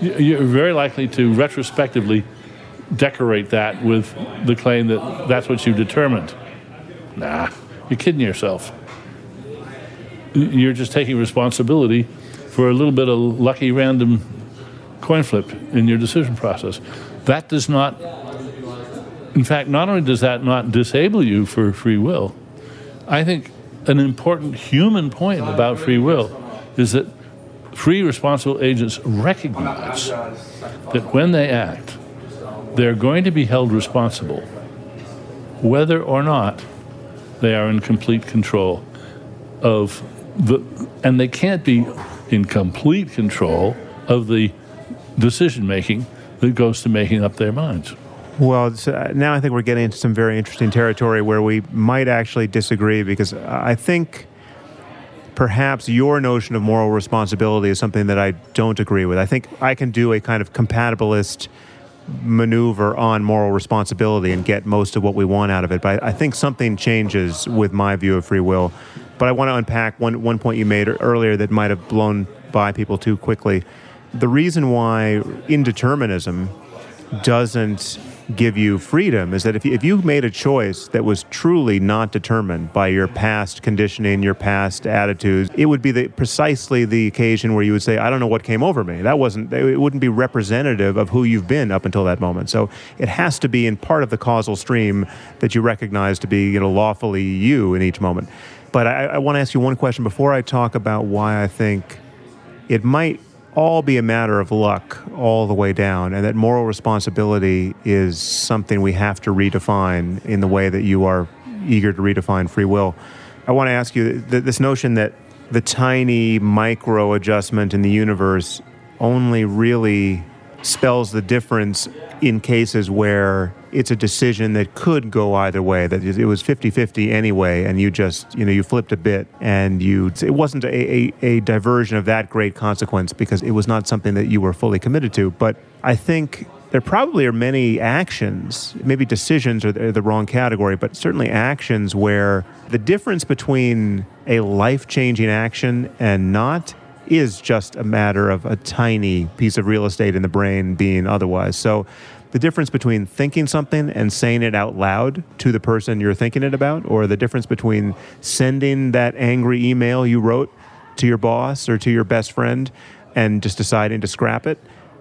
You're very likely to retrospectively decorate that with the claim that that's what you determined. Nah, you're kidding yourself you're just taking responsibility for a little bit of lucky random coin flip in your decision process. That does not, in fact, not only does that not disable you for free will, I think an important human point about free will is that free responsible agents recognize that when they act, they're going to be held responsible, whether or not they are in complete control of the, and they can't be in complete control of the decision making that goes to making up their minds. Well, so uh, now I think we're getting into some very interesting territory where we might actually disagree because I think perhaps your notion of moral responsibility is something that I don't agree with. I think I can do a kind of compatibilist maneuver on moral responsibility and get most of what we want out of it. But I think something changes with my view of free will. But I want to unpack one, one point you made earlier that might have blown by people too quickly. The reason why indeterminism doesn't give you freedom is that if you, if you made a choice that was truly not determined by your past conditioning, your past attitudes, it would be the, precisely the occasion where you would say, I don't know what came over me. That wasn't, it wouldn't be representative of who you've been up until that moment. So it has to be in part of the causal stream that you recognize to be, you know, lawfully you in each moment. But I, I want to ask you one question before I talk about why I think it might all be a matter of luck all the way down, and that moral responsibility is something we have to redefine in the way that you are eager to redefine free will. I want to ask you th- this notion that the tiny micro adjustment in the universe only really spells the difference in cases where it's a decision that could go either way that it was 50-50 anyway and you just you know you flipped a bit and you it wasn't a, a, a diversion of that great consequence because it was not something that you were fully committed to but i think there probably are many actions, maybe decisions are the, wrong category, but certainly actions where the difference between a life changing action and not is just a matter of a tiny piece of real estate in the brain being otherwise. So the difference between thinking something and saying it out loud to the person you're thinking it about, or the difference between sending that angry email you wrote to your boss or to your best friend and just deciding to scrap it,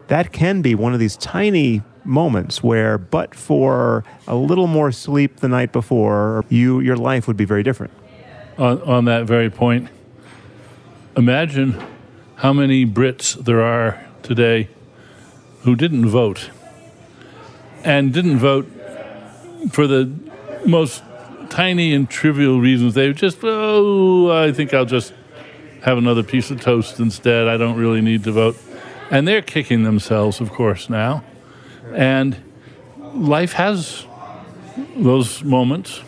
that can be one of these tiny moments where, but for a little more sleep the night before, you your life would be very different. On, on that very point, imagine how many Brits there are today who didn't vote and didn't vote for the most tiny and trivial reasons. They just, oh, I think I'll just have another piece of toast instead. I don't really need to vote. And they're kicking themselves, of course, now. And life has those moments.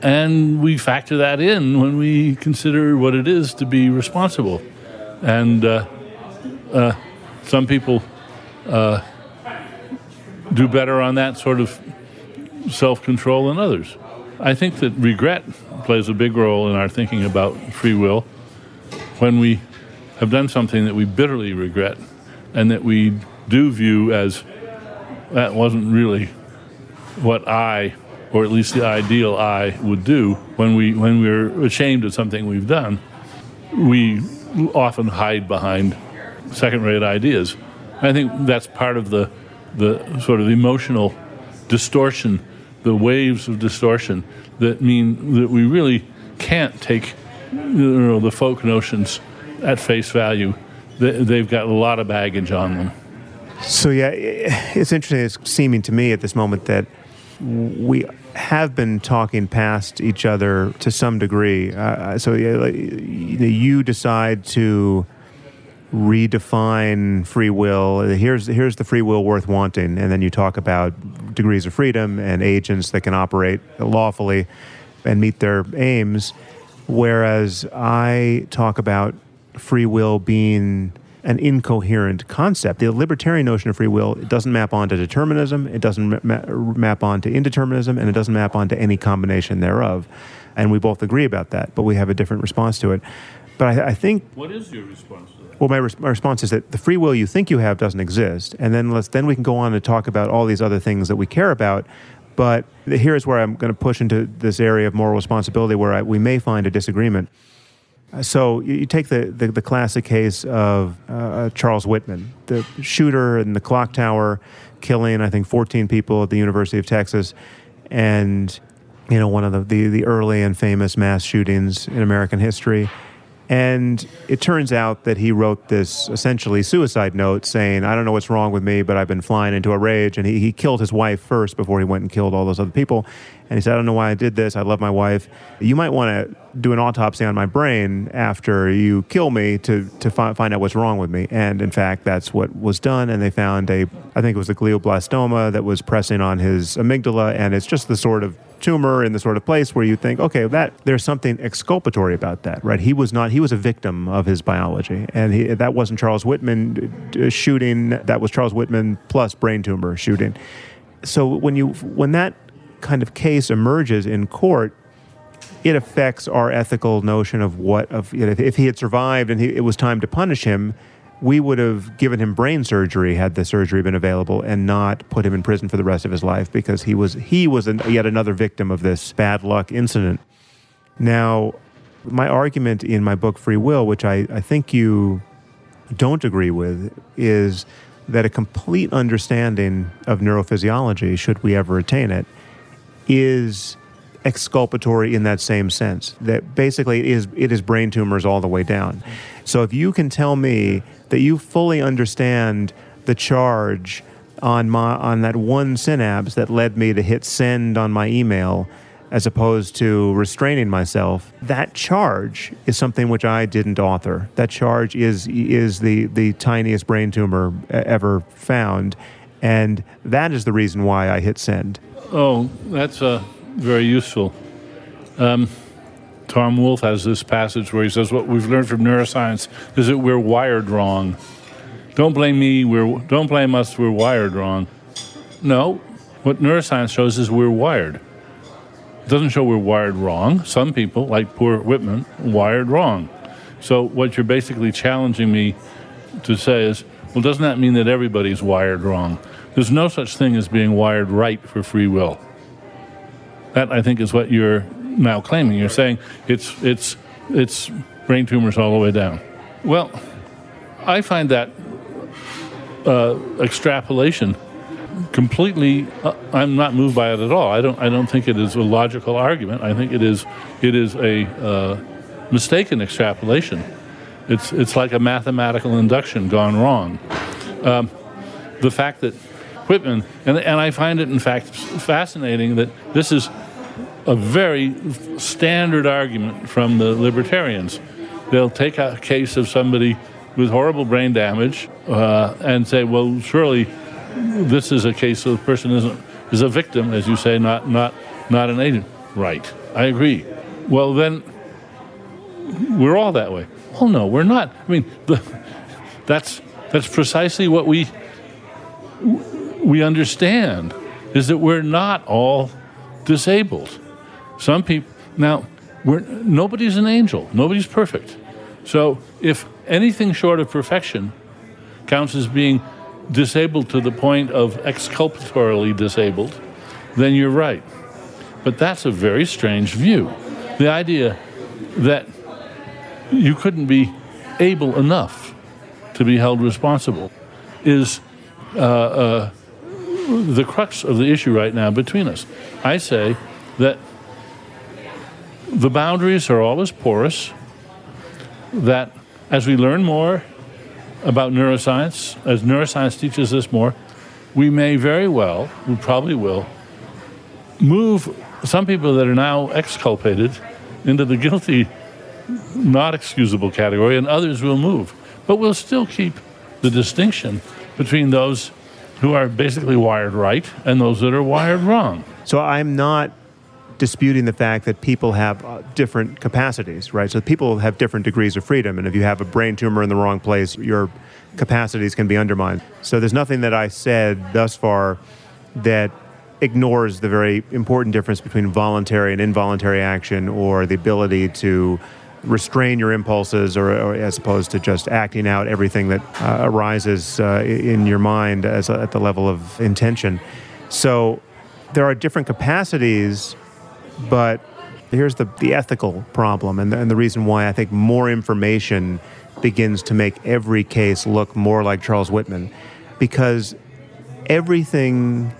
And we factor that in when we consider what it is to be responsible. And uh, uh, some people uh, do better on that sort of self control than others. I think that regret plays a big role in our thinking about free will. When we have done something that we bitterly regret and that we do view as that wasn't really what I, or at least the ideal I, would do, when, we, when we're ashamed of something we've done, we often hide behind second rate ideas. I think that's part of the the sort of emotional distortion, the waves of distortion that mean that we really can't take you know, the folk notions at face value. They've got a lot of baggage on them. So, yeah, it's interesting. It's seeming to me at this moment that we have been talking past each other to some degree. Uh, so, yeah, you decide to redefine free will. Here's here's the free will worth wanting, and then you talk about degrees of freedom and agents that can operate lawfully and meet their aims. Whereas I talk about free will being an incoherent concept. The libertarian notion of free will it doesn't map onto determinism, it doesn't ma- map onto indeterminism, and it doesn't map onto any combination thereof. And we both agree about that, but we have a different response to it. But I, I think. What is your response? Well, my, res- my response is that the free will you think you have doesn't exist, and then let's then we can go on to talk about all these other things that we care about. But here's where I'm going to push into this area of moral responsibility, where I, we may find a disagreement. So you take the, the, the classic case of uh, Charles Whitman, the shooter in the clock tower, killing I think 14 people at the University of Texas, and you know one of the, the, the early and famous mass shootings in American history. And it turns out that he wrote this essentially suicide note saying, I don't know what's wrong with me, but I've been flying into a rage. And he, he killed his wife first before he went and killed all those other people. And he said, I don't know why I did this. I love my wife. You might want to do an autopsy on my brain after you kill me to, to fi- find out what's wrong with me. And in fact, that's what was done. And they found a, I think it was a glioblastoma that was pressing on his amygdala. And it's just the sort of tumor in the sort of place where you think, okay, that there's something exculpatory about that, right? He was not. He was a victim of his biology, and he, that wasn't Charles Whitman uh, shooting. That was Charles Whitman plus brain tumor shooting. So when you when that kind of case emerges in court, it affects our ethical notion of what of you know, if he had survived and he, it was time to punish him we would have given him brain surgery had the surgery been available and not put him in prison for the rest of his life because he was he was an, yet another victim of this bad luck incident. Now, my argument in my book Free Will, which I, I think you don't agree with, is that a complete understanding of neurophysiology, should we ever attain it, is exculpatory in that same sense. That basically it is it is brain tumors all the way down. So if you can tell me that you fully understand the charge on my on that one synapse that led me to hit send on my email as opposed to restraining myself. That charge is something which I didn't author. That charge is is the the tiniest brain tumor ever found and that is the reason why I hit send. Oh that's uh, very useful. Um, Tom Wolfe has this passage where he says, "What we've learned from neuroscience is that we're wired wrong. Don't blame me. We're don't blame us. We're wired wrong." No, what neuroscience shows is we're wired. It doesn't show we're wired wrong. Some people, like poor Whitman, wired wrong. So what you're basically challenging me to say is, well, doesn't that mean that everybody's wired wrong? There's no such thing as being wired right for free will. That I think is what you're now claiming. You're saying it's it's it's brain tumors all the way down. Well, I find that uh, extrapolation completely. Uh, I'm not moved by it at all. I don't. I don't think it is a logical argument. I think it is. It is a uh, mistaken extrapolation. It's it's like a mathematical induction gone wrong. Um, the fact that Whitman and and I find it in fact fascinating that this is a very standard argument from the libertarians. They'll take a case of somebody with horrible brain damage uh, and say, well, surely this is a case of the person isn't, is a victim, as you say, not, not, not an agent. Right, I agree. Well, then we're all that way. Well, no, we're not. I mean, the, that's, that's precisely what we, we understand, is that we're not all disabled. Some people, now, nobody's an angel, nobody's perfect. So if anything short of perfection counts as being disabled to the point of exculpatorily disabled, then you're right. But that's a very strange view. The idea that you couldn't be able enough to be held responsible is uh, uh, the crux of the issue right now between us. I say that the boundaries are always porous, that as we learn more about neuroscience, as neuroscience teaches us more, we may very well, we probably will, move some people that are now exculpated into the guilty, not excusable category, and others will move. But we'll still keep the distinction between those who are basically wired right and those that are wired wrong. So I'm not disputing the fact that people have uh, different capacities, right? So people have different degrees of freedom, and if you have a brain tumor in the wrong place, your capacities can be undermined. So there's nothing that I said thus far that ignores the very important difference between voluntary and involuntary action or the ability to restrain your impulses or, or as opposed to just acting out everything that uh, arises uh, in your mind as a, at the level of intention. So there are different capacities, but here's the, the ethical problem and the, and the reason why I think more information begins to make every case look more like Charles Whitman because everything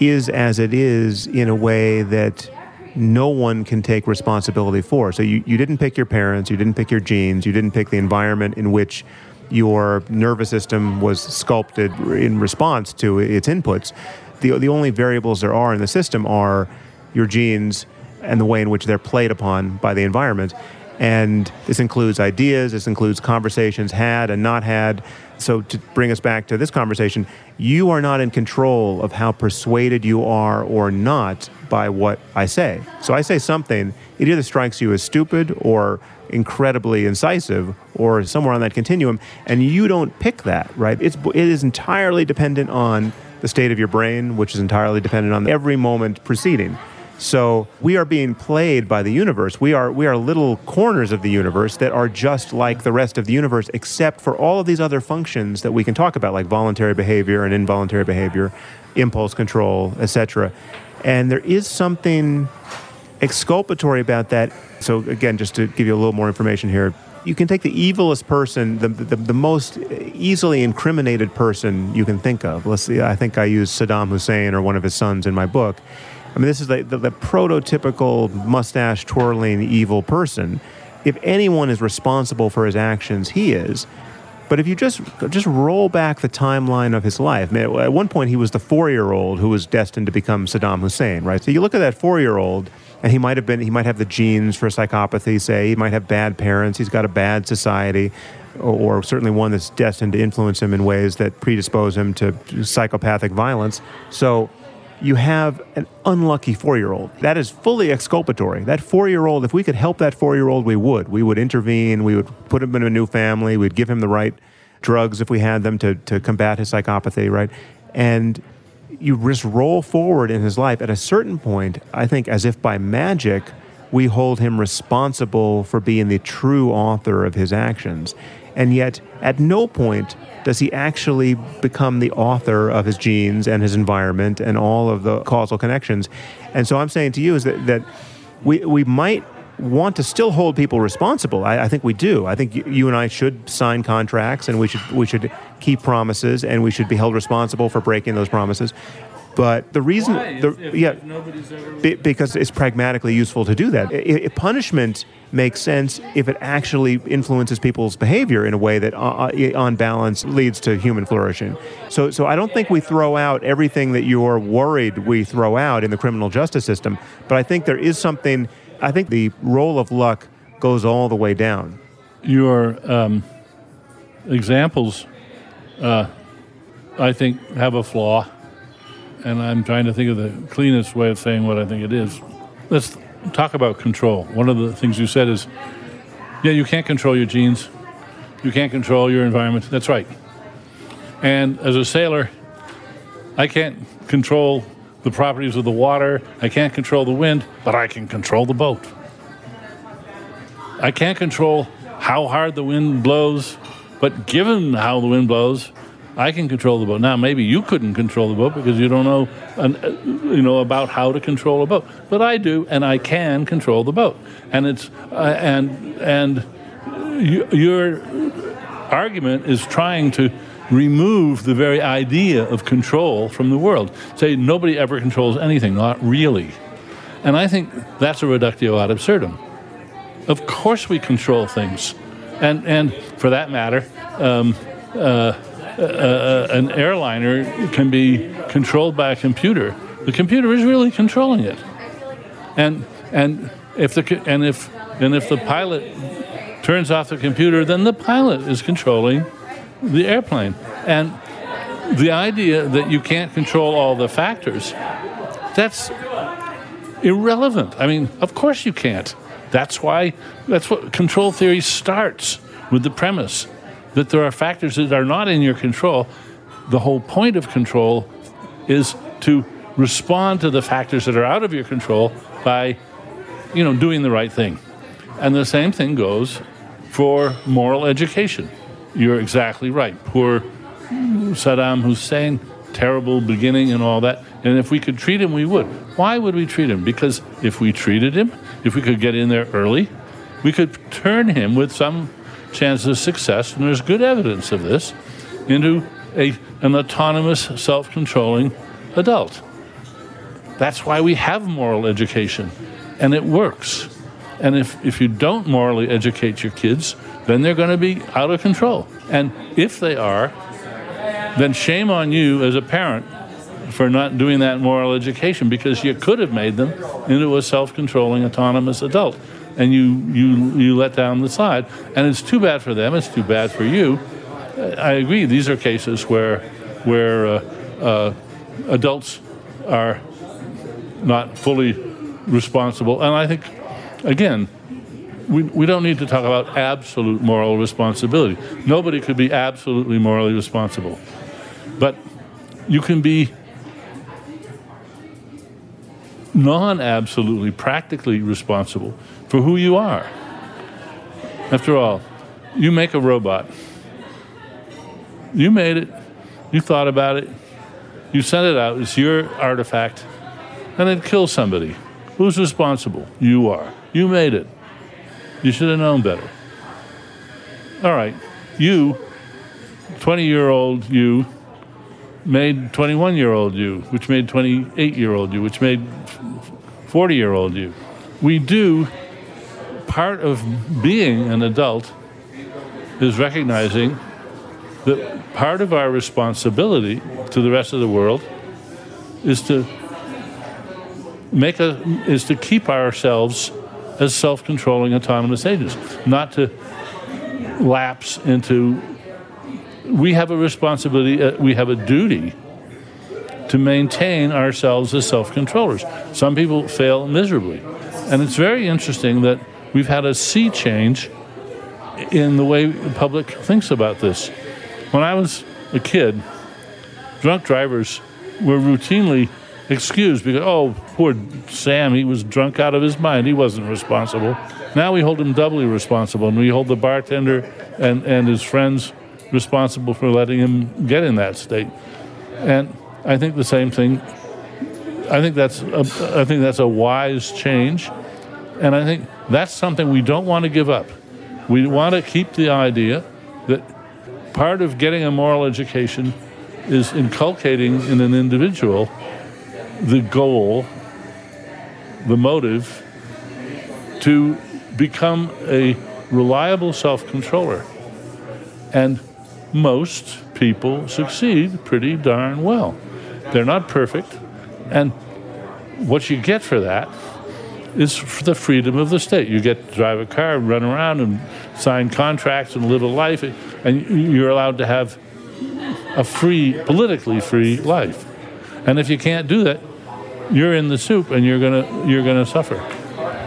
is as it is in a way that no one can take responsibility for. So you, you didn't pick your parents, you didn't pick your genes, you didn't pick the environment in which your nervous system was sculpted in response to its inputs. The, the only variables there are in the system are your genes and the way in which they're played upon by the environment. And this includes ideas, this includes conversations had and not had. So, to bring us back to this conversation, you are not in control of how persuaded you are or not by what I say. So, I say something, it either strikes you as stupid or incredibly incisive or somewhere on that continuum, and you don't pick that, right? It's, it is entirely dependent on the state of your brain, which is entirely dependent on every moment preceding. So we are being played by the universe. We are we are little corners of the universe that are just like the rest of the universe, except for all of these other functions that we can talk about, like voluntary behavior and involuntary behavior, impulse control, etc. And there is something exculpatory about that. So again, just to give you a little more information here, you can take the evilest person, the, the, the, most easily incriminated person you can think of. Let's see, I think I used Saddam Hussein or one of his sons in my book. I mean, this is the, the, the prototypical mustache twirling evil person. If anyone is responsible for his actions, he is. But if you just just roll back the timeline of his life, at one point he was the four-year-old who was destined to become Saddam Hussein, right? So you look at that four-year-old, and he might have been he might have the genes for psychopathy. Say he might have bad parents. He's got a bad society, or, or certainly one that's destined to influence him in ways that predispose him to psychopathic violence. So you have an unlucky four year old. That is fully exculpatory. That four year old, if we could help that four year old, we would. We would intervene, we would put him in a new family, we'd give him the right drugs if we had them to, to combat his psychopathy, right? And you just roll forward in his life. At a certain point, I think, as if by magic, we hold him responsible for being the true author of his actions. And yet, at no point does he actually become the author of his genes and his environment and all of the causal connections. And so I'm saying to you is that, that we, we might want to still hold people responsible. I, I think we do. I think you, you, and I should sign contracts and we should, we should keep promises and we should be held responsible for breaking those promises. But the reason, Why? the, If- if yeah, nobody's ever- be- because it's pragmatically useful to do that. I- I- punishment makes sense if it actually influences people's behavior in a way that, uh, uh, on balance, leads to human flourishing. So, so I don't think we throw out everything that you're worried we throw out in the criminal justice system. But I think there is something. I think the role of luck goes all the way down. your um, examples, uh, I think, have a flaw, and I'm trying to think of the cleanest way of saying what I think it is. Let's talk about control. One of the things you said is, yeah, you can't control your genes, you can't control your environment. That's right. And as a sailor, I can't control the properties of the water, I can't control the wind, but I can control the boat. I can't control how hard the wind blows, but given how the wind blows, I can control the boat. Now, maybe you couldn't control the boat because you don't know, an- uh, you know, about how to control a boat, but I do, and I can control the boat. And it's uh, and and you, your argument is trying to remove the very idea of control from the world. Say nobody ever controls anything, not really. And I think that's a reductio ad absurdum. Of course, we control things, and and for that matter, um, uh, an airliner can be controlled by a computer. The computer is really controlling it, and and if the and if and if the pilot turns off the computer, then the pilot is controlling the airplane. And the idea that you can't control all the factors, that's irrelevant. I mean, of course you can't. That's why, that's what control theory starts with the premise that there are factors that are not in your control. The whole point of control is to respond to the factors that are out of your control by, you know, doing the right thing. And the same thing goes for moral education. You're exactly right. Poor Saddam Hussein, terrible beginning and all that. And if we could treat him, we would. Why would we treat him? Because if we treated him, if we could get in there early, we could turn him with some chance of success, and there's good evidence of this, into a, an autonomous, self controlling adult. That's why we have moral education, and it works. And if, if you don't morally educate your kids, then they're going to be out of control. And if they are, then shame on you as a parent for not doing that moral education because you could have made them into a self-controlling autonomous adult and you you you let down the side. and it's too bad for them it's too bad for you. I agree these are cases where where uh, uh, adults are not fully responsible. And i think again we, we don't need to talk about absolute moral responsibility. Nobody could be absolutely morally responsible. But you can be non absolutely, practically responsible for who you are. After all, you make a robot. You made it, you thought about it, you sent it out, it's your artifact, and it kills somebody. Who's responsible? You are. You made it. You should have known better. All right, you, 20 year old you, made 21 year old you, which made 28 year old you, which made 40 year old you. We do, part of being an adult is recognizing that part of our responsibility to the rest of the world is to make a is to keep ourselves as self-controlling autonomous agents not to lapse into we have a responsibility, uh, we have a duty to maintain ourselves as self controllers. Some people fail miserably. And it's very interesting that we've had a sea change in the way the public thinks about this. When I was a kid, drunk drivers were routinely excused because, oh, poor Sam, he was drunk out of his mind. He wasn't responsible. Now we hold him doubly responsible, and we hold the bartender and, and his friends responsible for letting him get in that state. And I think the same thing. I think that's a, I think that's a wise change, and I think that's something we don't want to give up. We want to keep the idea that part of getting a moral education is inculcating in an individual the goal, the motive to become a reliable self controller. And most people succeed pretty darn well. They're not perfect. And what you get for that is for the freedom of the state. You get to drive a car, run around, and sign contracts and live a life, and you're allowed to have a free, politically free life. And if you can't do that, you're in the soup, and you're gonna you're gonna suffer.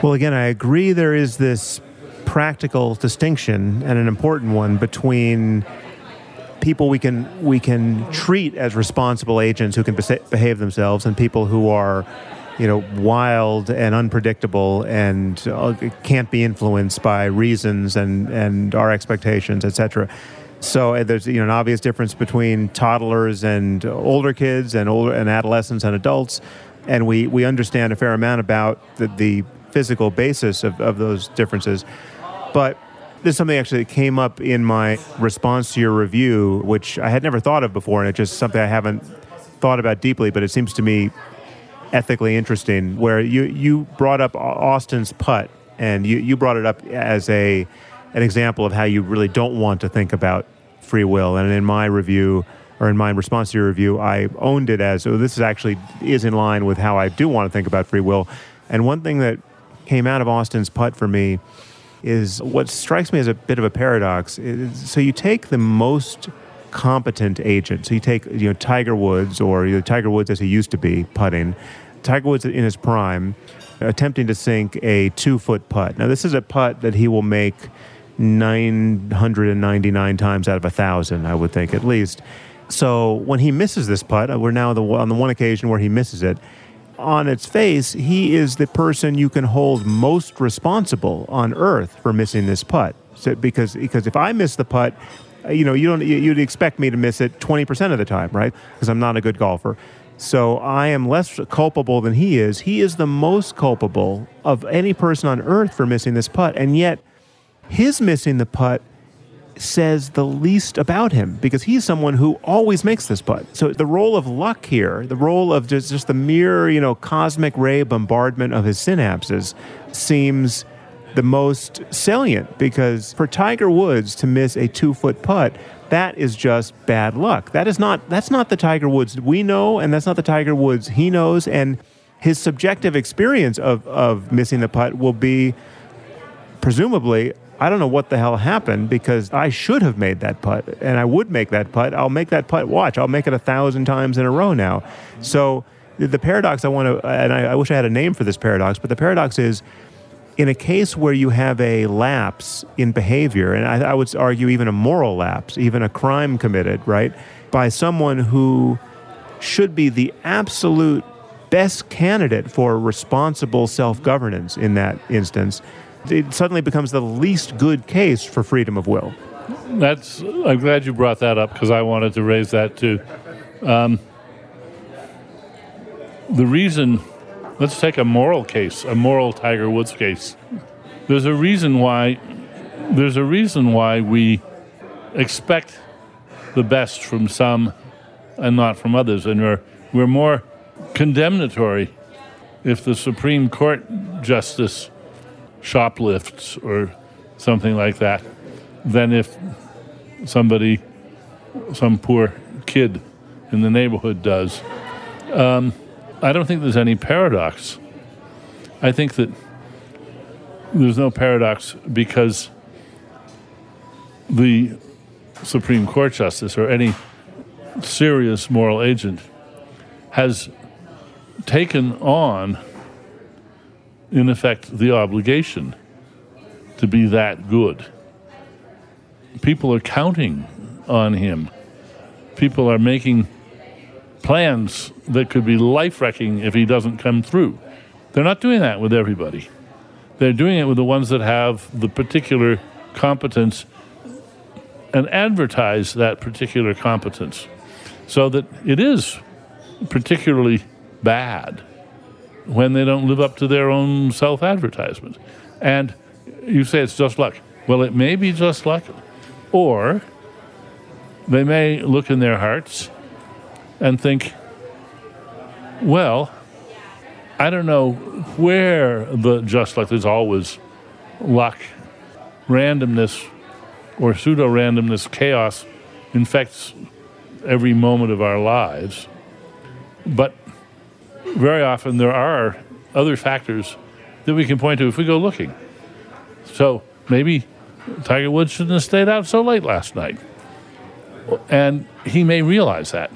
Well, again, I agree. There is this practical distinction and an important one between people we can we can treat as responsible agents who can behave themselves and people who are you know wild and unpredictable and uh, can't be influenced by reasons and and our expectations etc so uh, there's you know an obvious difference between toddlers and older kids and older and adolescents and adults. And we we understand a fair amount about the, the physical basis of, of those differences. But this is something actually that came up in my response to your review, which I had never thought of before, and it's just something I haven't thought about deeply, but it seems to me ethically interesting. Where you you brought up Austin's putt, and you, you brought it up as a an example of how you really don't want to think about free will. And in my review, or in my response to your review, I owned it as oh, this is actually is in line with how I do want to think about free will. And one thing that came out of Austin's putt for me is what strikes me as a bit of a paradox. So you take the most competent agent. So you take you know Tiger Woods or you know, Tiger Woods as he used to be putting. Tiger Woods in his prime, attempting to sink a two foot putt. Now this is a putt that he will make 999 times out of a thousand, I would think at least. So when he misses this putt, we're now the, on the one occasion where he misses it on its face, he is the person you can hold most responsible on earth for missing this putt. So, because because if I miss the putt, uh, you know, you don't you'd expect me to miss it 20% of the time, right? Because I'm not a good golfer. So I am less culpable than he is. He is the most culpable of any person on earth for missing this putt. And yet his missing the putt says the least about him because he's someone who always makes this putt. So the role of luck here, the role of just, just the mere, you know, cosmic ray bombardment of his synapses seems the most salient because for Tiger Woods to miss a two foot putt, that is just bad luck. That is not that's not the Tiger Woods we know, and that's not the Tiger Woods he knows. And his subjective experience of, of missing the putt will be presumably I don't know what the hell happened because I should have made that putt and I would make that putt. I'll make that putt. Watch, I'll make it a thousand times in a row now. So the paradox I want to, and I, I wish I had a name for this paradox, but the paradox is in a case where you have a lapse in behavior, and I, I would argue even a moral lapse, even a crime committed, right, by someone who should be the absolute best candidate for responsible self governance in that instance it suddenly becomes the least good case for freedom of will. That's. I'm glad you brought that up because I wanted to raise that too. Um, the reason, let's take a moral case, a moral Tiger Woods case. There's a reason why. There's a reason why we expect the best from some and not from others, and we're we're more condemnatory if the Supreme Court justice shoplifts or something like that than if somebody, some poor kid in the neighborhood does. Um, I don't think there's any paradox. I think that there's no paradox because the Supreme Court justice or any serious moral agent has taken on in effect, the obligation to be that good. People are counting on him. People are making plans that could be life wrecking if he doesn't come through. They're not doing that with everybody. They're doing it with the ones that have the particular competence and advertise that particular competence so that it is particularly bad when they don't live up to their own self advertisement. And you say it's just luck. Well, it may be just luck, or they may look in their hearts and think, well, I don't know where the just luck, there's always luck, randomness, or pseudo randomness, chaos infects every moment of our lives. But very often there are other factors that we can point to if we go looking. So maybe Tiger Woods shouldn't have stayed out so late last night. And he may realize that.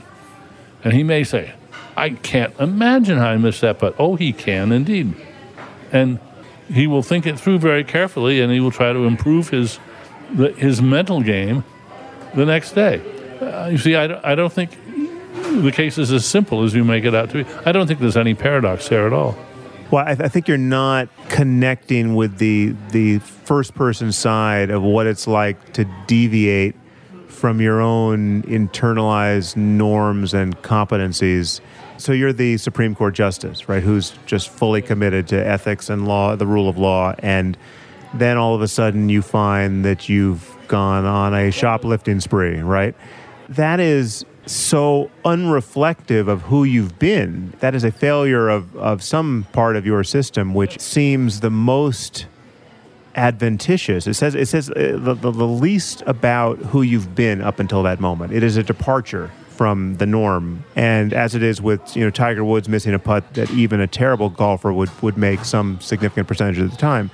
And he may say, I can't imagine how I missed that, but oh, he can indeed. And he will think it through very carefully and he will try to improve his, his mental game the next day. Uh, you see, I, I don't think the case is as simple as you make it out to be. I don't think there's any paradox there at all. Well, I, th- I, think you're not connecting with the the first person side of what it's like to deviate from your own internalized norms and competencies. So you're the Supreme Court justice, right? Who's just fully committed to ethics and law, the rule of law, and then all of a sudden you find that you've gone on a shoplifting spree, right? That is so unreflective of who you've been. That is a failure of, of some part of your system, which seems the most adventitious. It says it says uh, the, the, the, least about who you've been up until that moment. It is a departure from the norm. And as it is with you know Tiger Woods missing a putt that even a terrible golfer would would make some significant percentage of the time.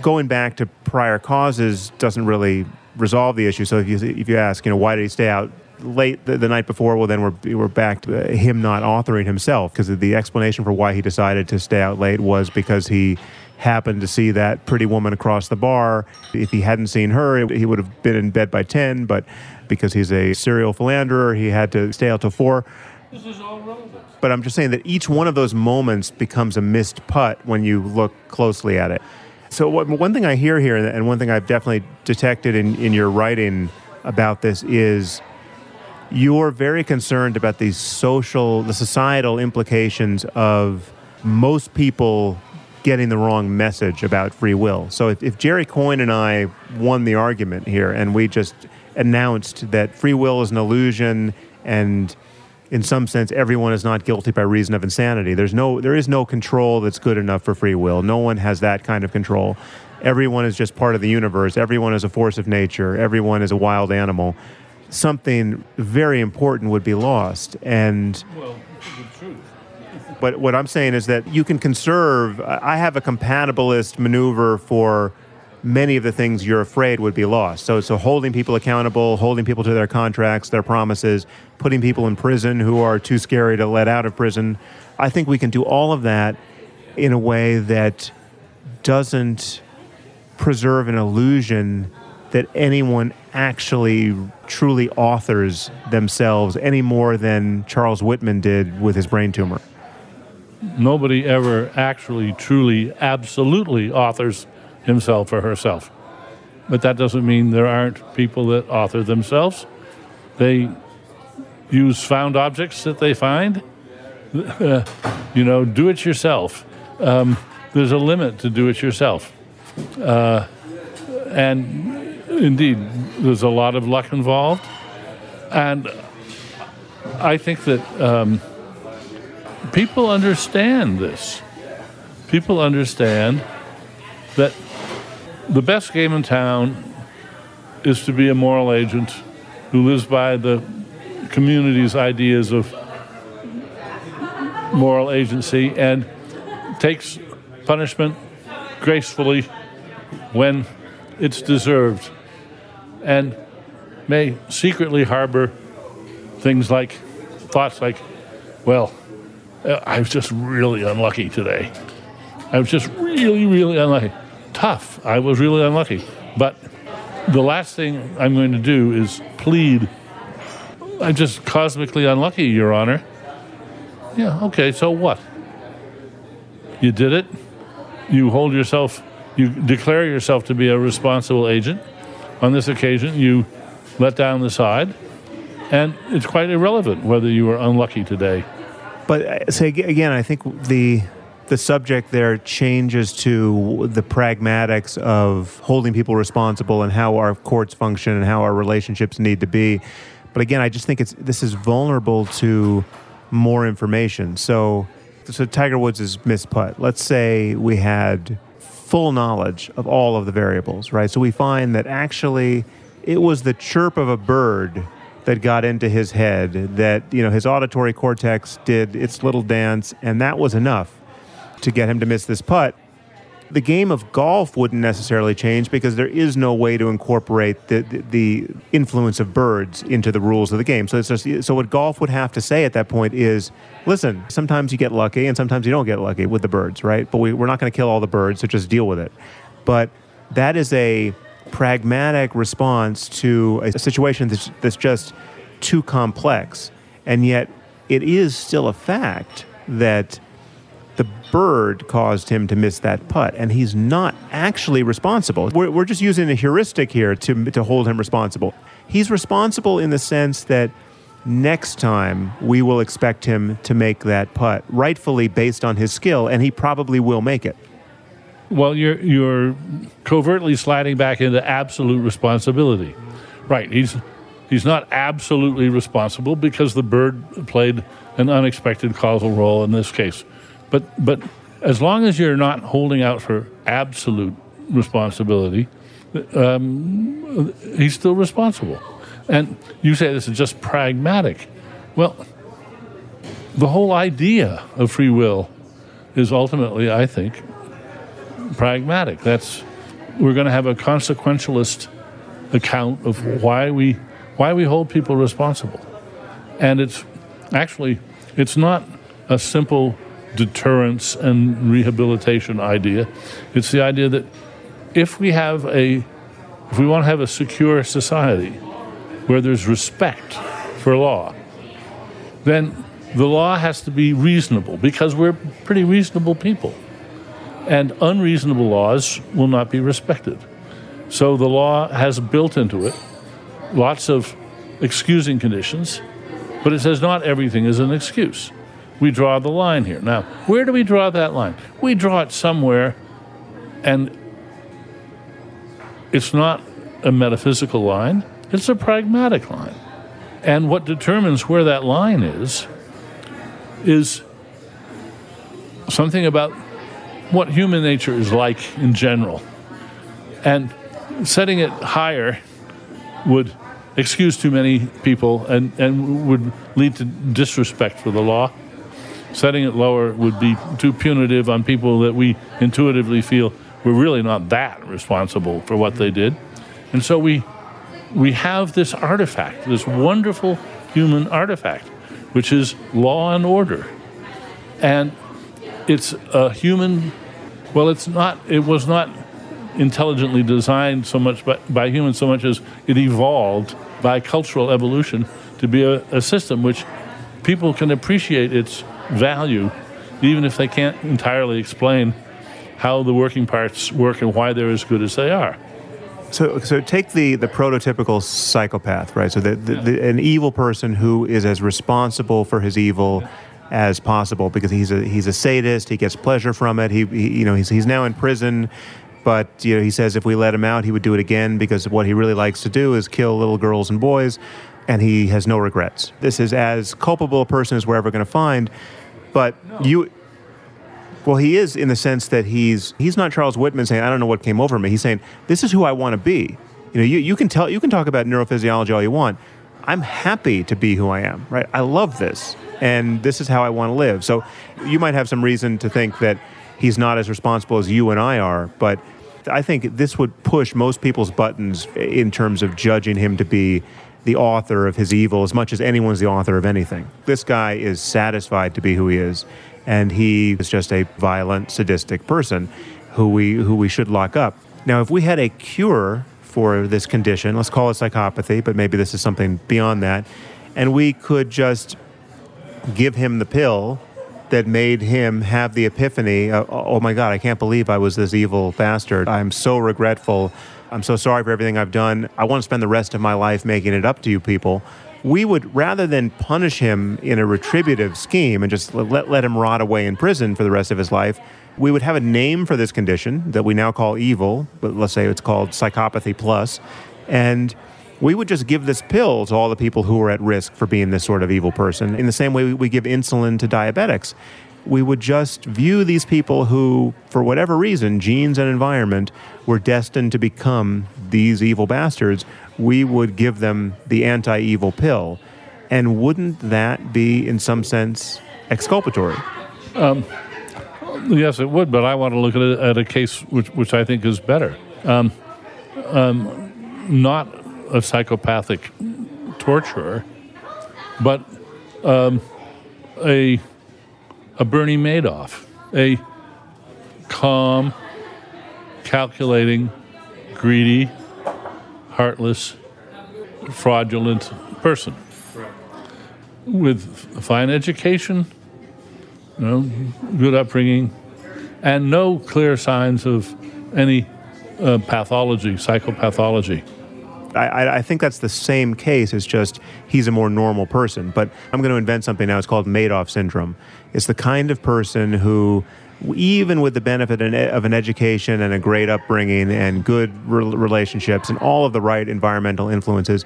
Going back to prior causes doesn't really resolve the issue. So if you if you ask, you know, why did he stay out late the, the, night before, well, then we're, we're back to him not authoring himself because the explanation for why he decided to stay out late was because he happened to see that pretty woman across the bar. If he hadn't seen her, he would have been in bed by 10, but because he's a serial philanderer, he had to stay out till 4. This is all relevant. But I'm just saying that each one of those moments becomes a missed putt when you look closely at it. So, what, one thing I hear here, and one thing I've definitely detected in, in your writing about this is you're very concerned about the social, the societal implications of most people getting the wrong message about free will. So if, if Jerry Coyne and I won the argument here and we just announced that free will is an illusion and in some sense everyone is not guilty by reason of insanity there's no there is no control that's good enough for free will no one has that kind of control everyone is just part of the universe everyone is a force of nature everyone is a wild animal something very important would be lost. And well, the truth. But what I'm saying is that you can conserve. I have a compatibilist maneuver for many of the things you're afraid would be lost. So, so holding people accountable, holding people to their contracts, their promises, putting people in prison who are too scary to let out of prison. I think we can do all of that in a way that doesn't preserve an illusion that anyone actually truly authors themselves any more than Charles Whitman did with his brain tumor. Nobody ever actually, truly, absolutely authors himself or herself. But that doesn't mean there aren't people that author themselves. They use found objects that they find. You know, do it yourself. Um, there's a limit to do it yourself. Uh, and indeed, there's a lot of luck involved. And I think that um, people understand this. People understand that the best game in town is to be a moral agent who lives by the community's ideas of moral agency and takes punishment gracefully when it's deserved and may secretly harbor things like thoughts like, well, Uh, I was just really unlucky today. I was just really, really unlucky. Tough. I was really unlucky. But the last thing I'm going to do is plead, I'm just cosmically unlucky, Your Honor. Yeah, okay, so what? You did it. You hold yourself, you declare yourself to be a responsible agent. On this occasion, you let down the side, and it's quite irrelevant whether you were unlucky today. But uh, say again, I think the the subject there changes to the pragmatics of holding people responsible and how our courts function and how our relationships need to be. But again, I just think it's this is vulnerable to more information. So, so Tiger Woods' is putt. Let's say we had full knowledge of all of the variables, right? So we find that actually it was the chirp of a bird that got into his head that you know his auditory cortex did its little dance and that was enough to get him to miss this putt the game of golf wouldn't necessarily change because there is no way to incorporate the, the, the, influence of birds into the rules of the game. So just so what golf would have to say at that point is, listen, sometimes you get lucky and sometimes you don't get lucky with the birds, right? But we, we're not going to kill all the birds, so just deal with it. But that is a pragmatic response to a situation that's, that's just too complex, and yet it is still a fact that the bird caused him to miss that putt, and he's not actually responsible. We're, we're just using a heuristic here to, to hold him responsible. He's responsible in the sense that next time we will expect him to make that putt, rightfully based on his skill, and he probably will make it. Well, you're, you're covertly sliding back into absolute responsibility. Right. He's, he's not absolutely responsible because the bird played an unexpected causal role in this case. But but as long as you're not holding out for absolute responsibility, um, he's still responsible. And you say this is just pragmatic. Well, the whole idea of free will is ultimately, I think, pragmatic. That's we're going to have a consequentialist account of why we why we hold people responsible, and it's actually it's not a simple deterrence and rehabilitation idea. It's the idea that if we have a if we want to have a secure society where there's respect for law, then the law has to be reasonable because we're pretty reasonable people. And unreasonable laws will not be respected. So the law has built into it lots of excusing conditions, but it says not everything is an excuse we draw the line here. Now, where do we draw that line? We draw it somewhere, and it's not a metaphysical line, it's a pragmatic line. And what determines where that line is, is something about what human nature is like in general. And setting it higher would excuse too many people and, and would lead to disrespect for the law setting it lower would be too punitive on people that we intuitively feel we're really not that responsible for what they did. And so we we have this artifact, this wonderful human artifact, which is law and order. And it's a human well it's not it was not intelligently designed so much by, by humans so much as it evolved by cultural evolution to be a, a system which people can appreciate its value, even if they can't entirely explain how the working parts work and why they're as good as they are. So, so take the, the prototypical psychopath, right? So, the, the, the, an evil person who is as responsible for his evil as possible because he's a he's a sadist. He gets pleasure from it. He, he you know he's he's now in prison, but you know he says if we let him out, he would do it again because what he really likes to do is kill little girls and boys, and he has no regrets. This is as culpable a person as we're ever going to find. But no. you, well, he is in the sense that he's he's not Charles Whitman saying I don't know what came over me. He's saying this is who I want to be. You know, you, you can tell you can talk about neurophysiology all you want. I'm happy to be who I am. Right? I love this, and this is how I want to live. So you might have some reason to think that he's not as responsible as you and I are, but I think this would push most people's buttons in terms of judging him to be the author of his evil as much as anyone's the author of anything. This guy is satisfied to be who he is, and he is just a violent, sadistic person who we who we should lock up. Now, if we had a cure for this condition, let's call it psychopathy, but maybe this is something beyond that, and we could just give him the pill that made him have the epiphany oh my God, I can't believe I was this evil bastard. I'm so regretful. I'm so sorry for everything I've done. I want to spend the rest of my life making it up to you people. We would, rather than punish him in a retributive scheme and just let, let him rot away in prison for the rest of his life, we would have a name for this condition that we now call evil, but let's say it's called psychopathy plus, and we would just give this pill to all the people who are at risk for being this sort of evil person in the same way we give insulin to diabetics. We would just view these people who, for whatever reason, genes and environment, were destined to become these evil bastards. We would give them the anti evil pill. And wouldn't that be, in some sense, exculpatory? Um, yes, it would, but I want to look at a, at a case which, which I think is better. Um, um, not a psychopathic torturer, but um, a a Bernie Madoff, a calm, calculating, greedy, heartless, fraudulent person with fine education, know, good upbringing, and no clear signs of any uh, pathology, psychopathology. I, I, think that's the same case. It's just he's a more normal person. But I'm going to invent something now. It's called Madoff syndrome. It's the kind of person who, even with the benefit of an education and a great upbringing and good relationships and all of the right environmental influences,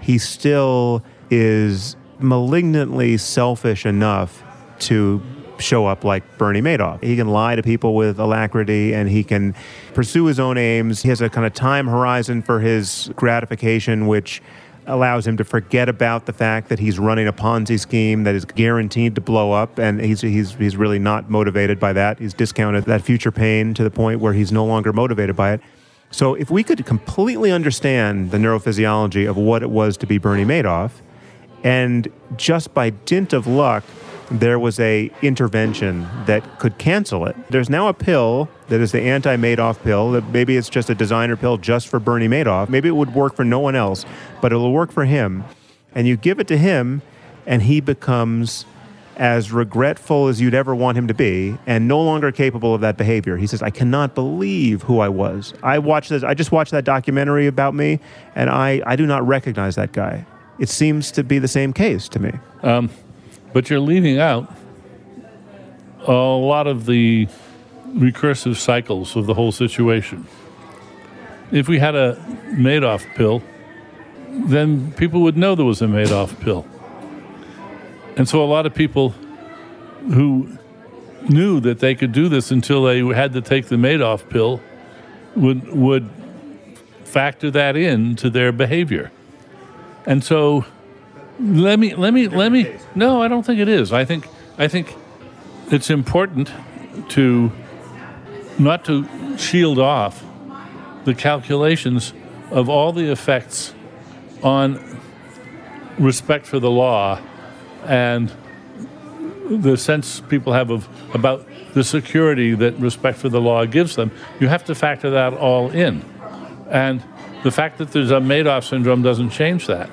he still is malignantly selfish enough to show up like Bernie Madoff. He can lie to people with alacrity and he can pursue his own aims. He has a kind of time horizon for his gratification, which allows him to forget about the fact that he's running a Ponzi scheme that is guaranteed to blow up, and he's, he's, he's really not motivated by that. He's discounted that future pain to the point where he's no longer motivated by it. So, if we could completely understand the neurophysiology of what it was to be Bernie Madoff, and just by dint of luck, there was a intervention that could cancel it. There's now a pill that is the anti-Madoff pill. That maybe it's just a designer pill just for Bernie Madoff. Maybe it would work for no one else, but it'll work for him. And you give it to him, and he becomes as regretful as you'd ever want him to be and no longer capable of that behavior. He says, I cannot believe who I was. I watched this, I just watched that documentary about me, and I, I do not recognize that guy. It seems to be the same case to me. Um, but you're leaving out a lot of the recursive cycles of the whole situation. If we had a Madoff pill, then people would know there was a Madoff pill. And so a lot of people who knew that they could do this until they had to take the Madoff pill would would factor that in to their behavior. And so let me let me let me. No, I don't think it is. I think I think it's important to not to shield off the calculations of all the effects on respect for the law and the sense people have of about the security that respect for the law gives them. You have to factor that all in, and the fact that there's a Madoff syndrome doesn't change that.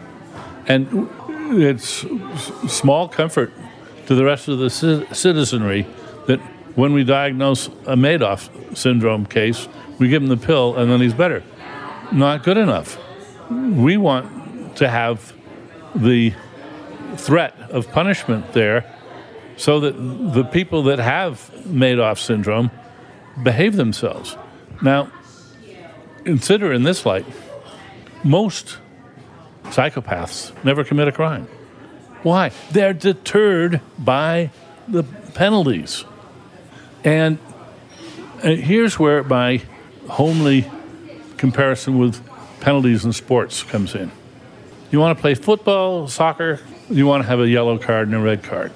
And it's small comfort to the rest of the citizenry that when we diagnose a Madoff syndrome case, we give him the pill and then he's better. Not good enough. We want to have the threat of punishment there so that the people that have Madoff syndrome behave themselves. Now, consider in this light, most Psychopaths never commit a crime. Why? They're deterred by the penalties. And uh, here's where my homely comparison with penalties in sports comes in. You want to play football, soccer, you want to have a yellow card and a red card.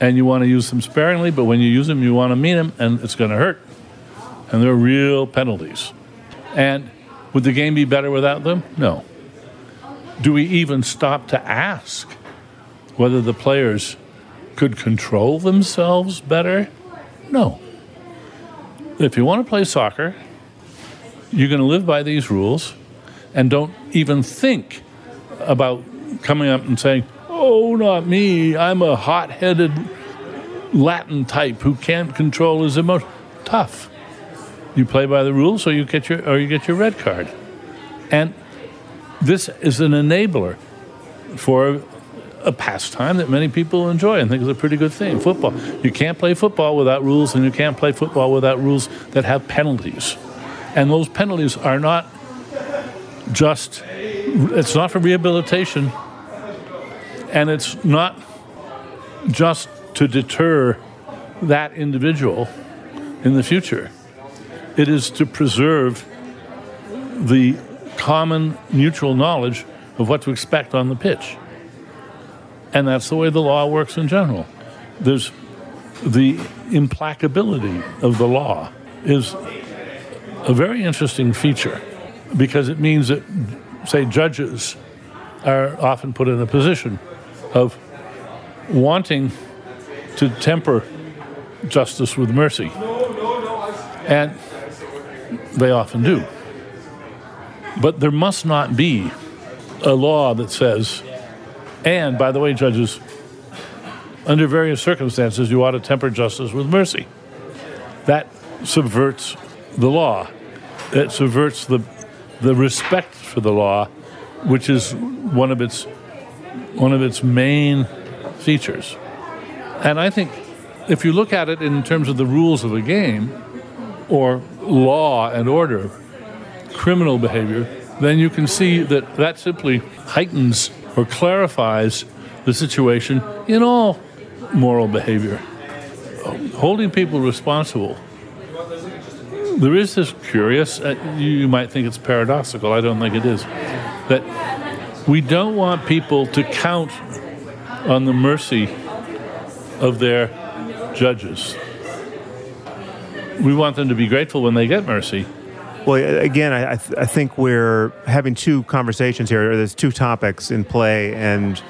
And you want to use them sparingly, but when you use them, you want to mean them, and it's going to hurt. And they're real penalties. And would the game be better without them? No. Do we even stop to ask whether the players could control themselves better? No. If you want to play soccer, you're going to live by these rules and don't even think about coming up and saying, oh, not me. I'm a hot headed Latin type who can't control his emotions. Tough. You play by the rules or you get your, or you get your red card. And this is an enabler for a pastime that many people enjoy and think is a pretty good thing. Football. You can't play football without rules, and you can't play football without rules that have penalties. And those penalties are not just, it's not for rehabilitation, and it's not just to deter that individual in the future. It is to preserve the common mutual knowledge of what to expect on the pitch. And that's the way the law works in general. There's the implacability of the law is a very interesting feature because it means that, say, judges are often put in a position of wanting to temper justice with mercy. And they often do. But there must not be a law that says, and by the way, judges, under various circumstances, you ought to temper justice with mercy. That subverts the law. It subverts the, the respect for the law, which is one of its, one of its main features. And I think if you look at it in terms of the rules of the game, or law and order, criminal behavior, then you can see that that simply heightens or clarifies the situation in all moral behavior. Holding people responsible. There is this curious, uh, you might think it's paradoxical, I don't think it is, that we don't want people to count on the mercy of their judges. We want them to be grateful when they get mercy. Well, again, I, th- I think we're having two conversations here. There's two topics in play, and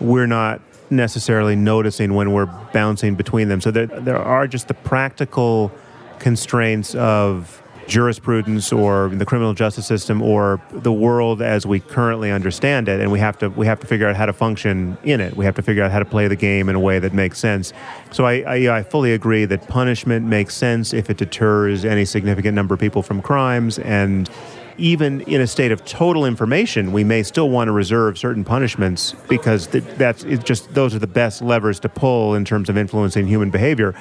we're not necessarily noticing when we're bouncing between them. So there, there are just the practical constraints of jurisprudence or the criminal justice system or the world as we currently understand it and we have to we have to figure out how to function in it we have to figure out how to play the game in a way that makes sense so I, I, I fully agree that punishment makes sense if it deters any significant number of people from crimes and even in a state of total information, we may still want to reserve certain punishments because that's just those are the best levers to pull in terms of influencing human behavior.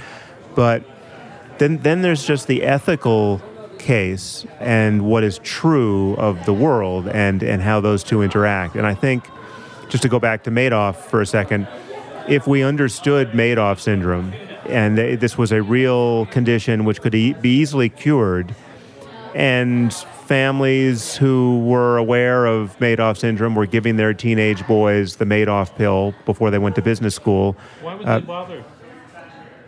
But then, then there's just the ethical case and what is true of the world and, and how those two interact. And I think, just to go back to Madoff for a second, if we understood Madoff syndrome and this was a real condition which could e- be easily cured, and families who were aware of Madoff syndrome were giving their teenage boys the Madoff pill before they went to business school. Why would uh, they bother?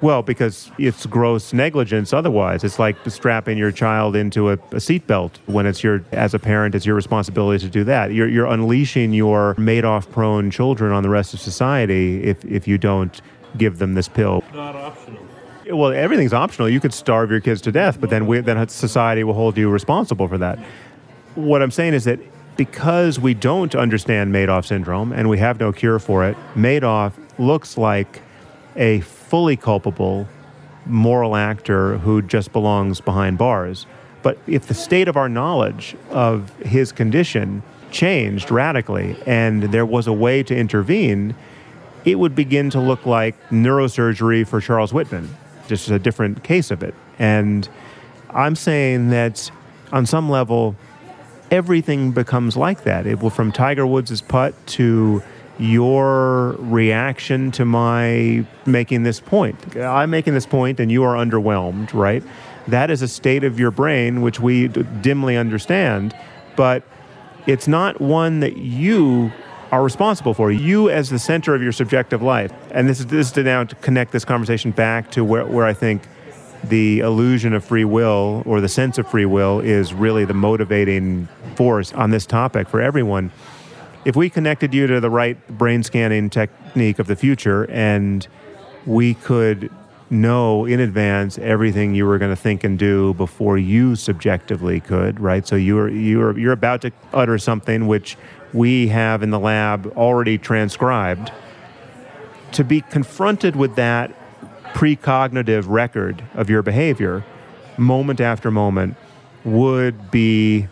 Well, because it's gross negligence otherwise. It's like strapping your child into a, a seatbelt when it's your, as a parent, it's your responsibility to do that. You're, you're unleashing your Madoff prone children on the rest of society if, if you don't give them this pill. Not optional. Well, everything's optional. You could starve your kids to death, but then, we, then society will hold you responsible for that. What I'm saying is that because we don't understand Madoff syndrome and we have no cure for it, Madoff looks like a fully culpable moral actor who just belongs behind bars. But if the state of our knowledge of his condition changed radically and there was a way to intervene, it would begin to look like neurosurgery for Charles Whitman, just a different case of it. And I'm saying that on some level, everything becomes like that. It will, from Tiger Woods' putt to your reaction to my making this point. I'm making this point and you are underwhelmed, right? That is a state of your brain which we d- dimly understand, but it's not one that you are responsible for. You as the center of your subjective life. And this is this is to now to connect this conversation back to where, where I think the illusion of free will or the sense of free will is really the motivating force on this topic for everyone if we connected you to the right brain scanning technique of the future and we could know in advance everything you were going to think and do before you subjectively could right? So you're you're you're about to utter something which we have in the lab already transcribed. To be confronted with that precognitive record of your behavior moment after moment would be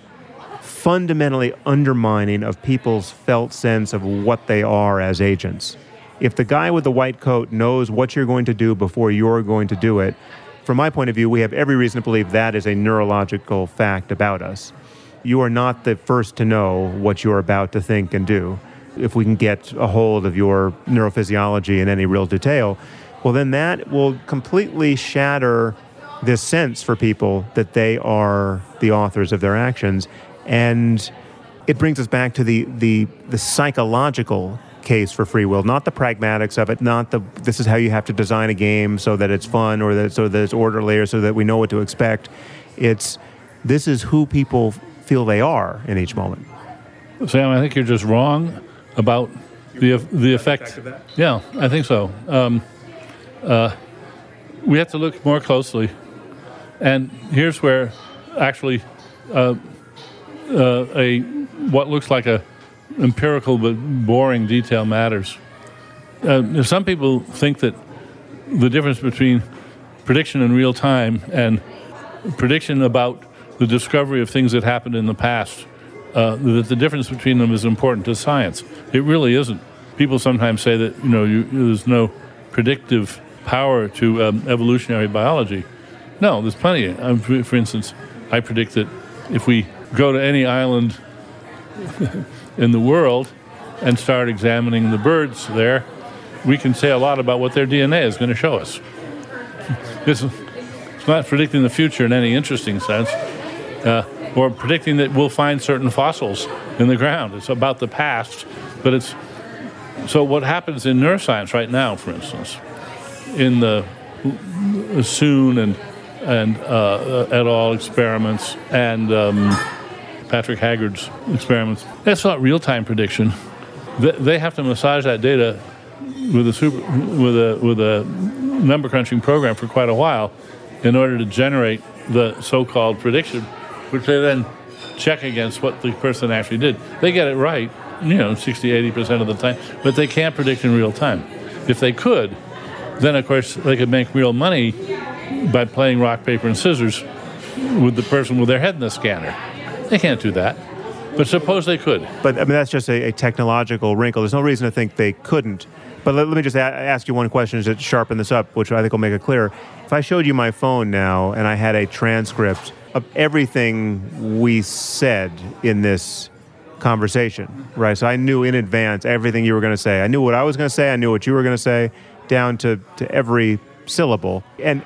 fundamentally undermining of people's felt sense of what they are as agents. If the guy with the white coat knows what you're going to do before you're going to do it, from my point of view, we have every reason to believe that is a neurological fact about us. You are not the first to know what you're about to think and do. If we can get a hold of your neurophysiology in any real detail, well, then that will completely shatter this sense for people that they are the authors of their actions. And it brings us back to the, the, the psychological case for free will, not the pragmatics of it, not the this is how you have to design a game so that it's fun or that so that it's orderly or so that we know what to expect. It's this is who people feel they are in each moment. Sam, I think you're just wrong about the the effect. Yeah, I think so. Um, uh, we have to look more closely, and here's where actually uh, uh, a what looks like a empirical but boring detail matters. Uh, some people think that the difference between prediction in real time and prediction about the discovery of things that happened in the past, uh, that the difference between them is important to science. It really isn't. People sometimes say that you know you, there's no predictive power to um, evolutionary biology. No, there's plenty. Um, for, for instance, I predict that if we go to any island in the world and start examining the birds there, we can say a lot about what their DNA is going to show us. It's, it's not predicting the future in any interesting sense, uh, or predicting that we'll find certain fossils in the ground. It's about the past, but it's so what happens in neuroscience right now, for instance, in the Soon and and uh, et experiments and um, Patrick Haggard's experiments. That's not real time prediction. They have to massage that data with a super, with a with a number crunching program for quite a while in order to generate the so-called prediction, which they then check against what the person actually did. They get it right, you know, 60, 80% of the time, but they can't predict in real time. If they could, then of course they could make real money by playing rock, paper, and scissors with the person with their head in the scanner. They can't do that. But suppose they could. But I mean, that's just a, a technological wrinkle. There's no reason to think they couldn't. But let, let me just a- ask you one question to sharpen this up, which I think will make it clear. If I showed you my phone now and I had a transcript of everything we said in this conversation, right? So I knew in advance everything you were going to say. I knew what I was going to say. I knew what you were going to say, down to, to every syllable. And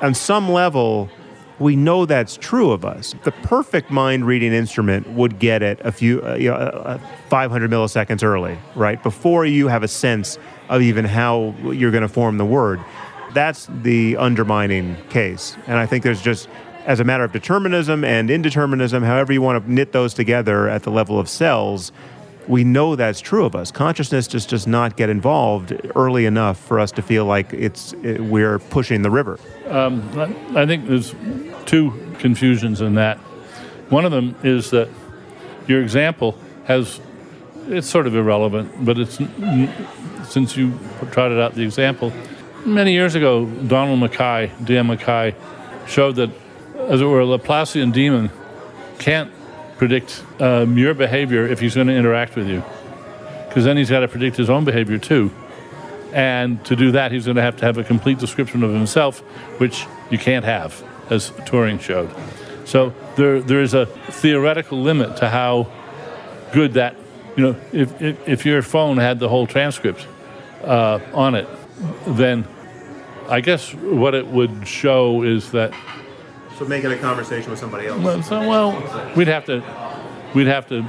on some level, we know that's true of us. The perfect mind reading instrument would get it a few, uh, you know, uh, 500 milliseconds early, right? Before you have a sense of even how you're going to form the word. That's the undermining case. And I think there's just, as a matter of determinism and indeterminism, however you want to knit those together at the level of cells, we know that's true of us. Consciousness just does not get involved early enough for us to feel like it's it, we're pushing the river. Um, I think there's two confusions in that. One of them is that your example has it's sort of irrelevant, but it's since you trotted out the example. Many years ago, Donald Mackay, Dan Mackay, showed that, as it were, a Laplacian demon can't predict um, your behavior if he's going to interact with you. Because then he's got to predict his own behavior too. And to do that, he's going to have to have a complete description of himself, which you can't have, as Turing showed. So there, there is a theoretical limit to how good that, you know, if, if, if your phone had the whole transcript uh, on it, then I guess what it would show is that so make it a conversation with somebody else. Well, so, well, we'd have to, we'd have to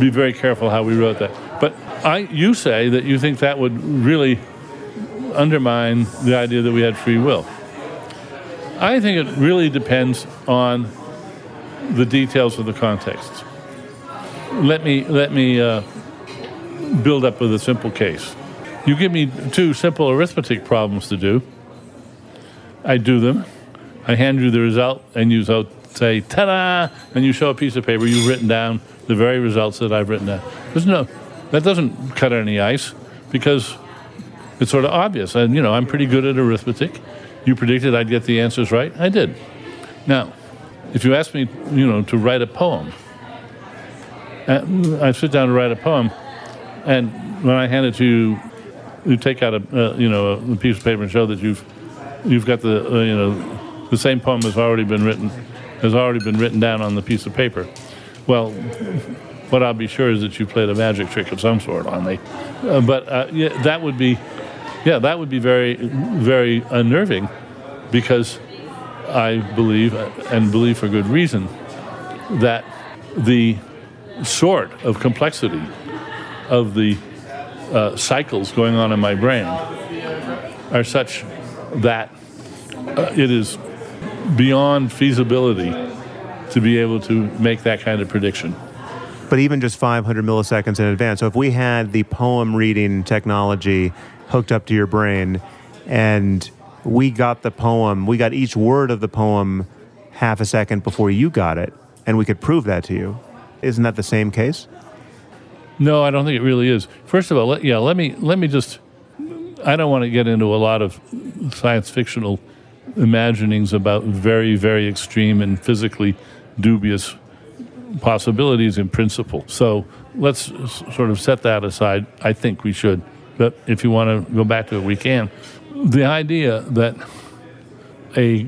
be very careful how we wrote that. But I, you say that you think that would really undermine the idea that we had free will. I think it really depends on the details of the context. Let me let me uh, build up with a simple case. You give me two simple arithmetic problems to do. I do them. I hand you the result, and you say, ta da! And you show a piece of paper you've written down the very results that I've written down. There's no, that doesn't cut any ice because it's sort of obvious. And, you know, I'm pretty good at arithmetic. You predicted I'd get the answers right. I did. Now, if you ask me, you know, to write a poem, uh, I sit down to write a poem, and when I hand it to you, you take out a, uh, you know, a piece of paper and show that you've, you've got the, uh, you know, the same poem has already been written, has already been written down on the piece of paper. Well, what I'll be sure is that you played a magic trick of some sort on me. Uh, but uh, yeah, that would be, yeah, that would be very, very unnerving, because I believe, and believe for good reason, that the sort of complexity of the uh, cycles going on in my brain are such that uh, it is beyond feasibility to be able to make that kind of prediction. But even just 500 milliseconds in advance. So if we had the poem reading technology hooked up to your brain and we got the poem, we got each word of the poem half a second before you got it, and we could prove that to you. Isn't that the same case? No, I don't think it really is. First of all, let, yeah, let me let me just. I don't want to get into a lot of science fictional imaginings about very, very extreme and physically dubious possibilities in principle. So let's sort of set that aside. I think we should. But if you want to go back to it, we can. The idea that a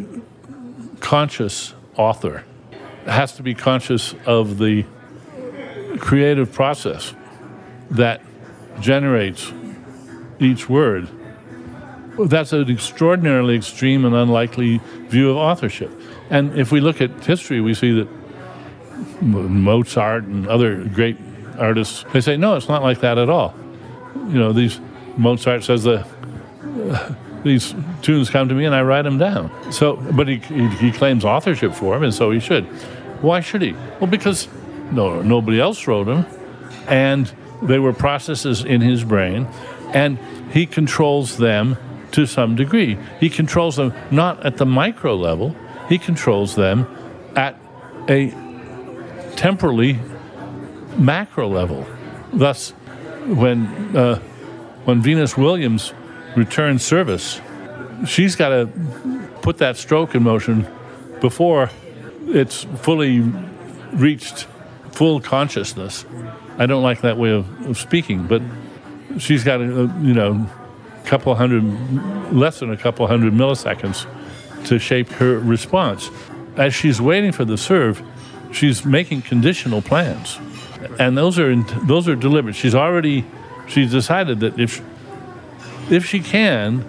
conscious author has to be conscious of the creative process that generates each word. That's an extraordinarily extreme and unlikely view of authorship. And if we look at history, we see that Mozart and other great artists, they say, no, it's not like that at all. You know, these Mozart says the uh, these tunes come to me and I write them down. So, but he, he, he claims authorship for them, and so he should. Why should he? Well, because no, nobody else wrote them, and they were processes in his brain, and he controls them to some degree. He controls them not at the micro level, he controls them at a temporally macro level. Thus, when uh, when Venus Williams returns service, she's got to put that stroke in motion before it's fully reached full consciousness. I don't like that way of, of speaking, but she's got a, you know couple hundred less than a couple hundred milliseconds to shape her response. As she's waiting for the serve, she's making conditional plans, and those are those are deliberate. She's already she's decided that if if she can,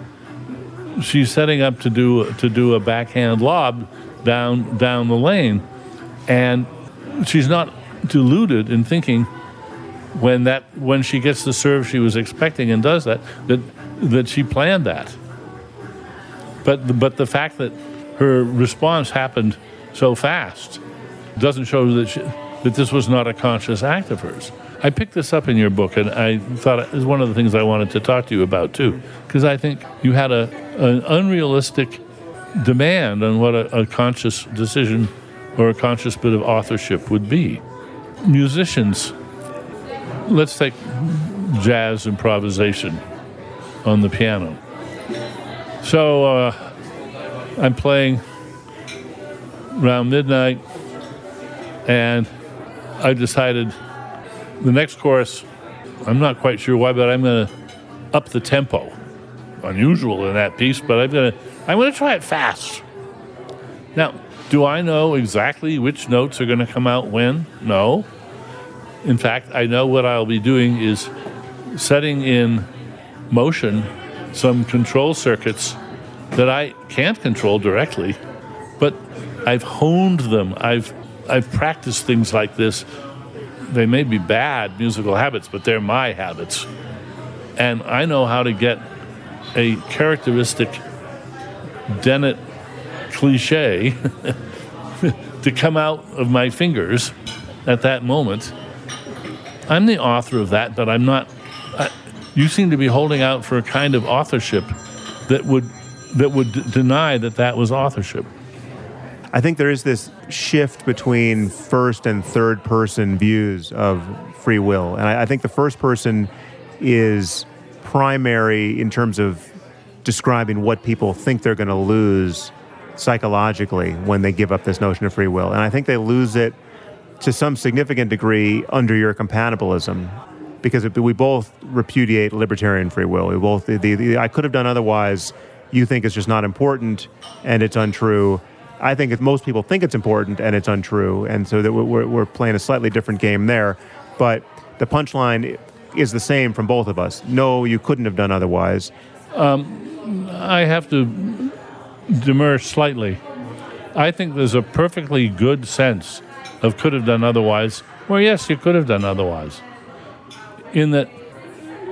she's setting up to do to do a backhand lob down down the lane, and she's not deluded in thinking when that when she gets the serve she was expecting and does that that that she planned that. But but the fact that her response happened so fast doesn't show that she, that this was not a conscious act of hers. I picked this up in your book, and I thought it was one of the things I wanted to talk to you about too, because I think you had a an unrealistic demand on what a, a conscious decision or a conscious bit of authorship would be. Musicians, let's take jazz improvisation on the piano. So uh, I'm playing around midnight, and I decided the next chorus, I'm not quite sure why, but I'm going to up the tempo. Unusual in that piece, but I'm going to I'm going to try it fast. Now, do I know exactly which notes are going to come out when? No. In fact, I know what I'll be doing is setting in motion some control circuits that I can't control directly, but I've honed them. I've I've practiced things like this they may be bad musical habits, but they're my habits. And I know how to get a characteristic Dennett cliche to come out of my fingers at that moment. I'm the author of that, but I'm not. I, you seem to be holding out for a kind of authorship that would that would d- deny that that was authorship. I think there is this shift between first and third person views of free will. And I, I think the first person is primary in terms of describing what people think they're going to lose psychologically when they give up this notion of free will. And I think they lose it to some significant degree under your compatibilism because we both repudiate libertarian free will. We both, the, the, the, I could have done otherwise, you think it's just not important and it's untrue. I think if most people think it's important and it's untrue. And so that we're, we're playing a slightly different game there. But the punchline is the same from both of us. No, you couldn't have done otherwise. Um, I have to demur slightly. I think there's a perfectly good sense of could have done otherwise. Well, yes, you could have done otherwise. In that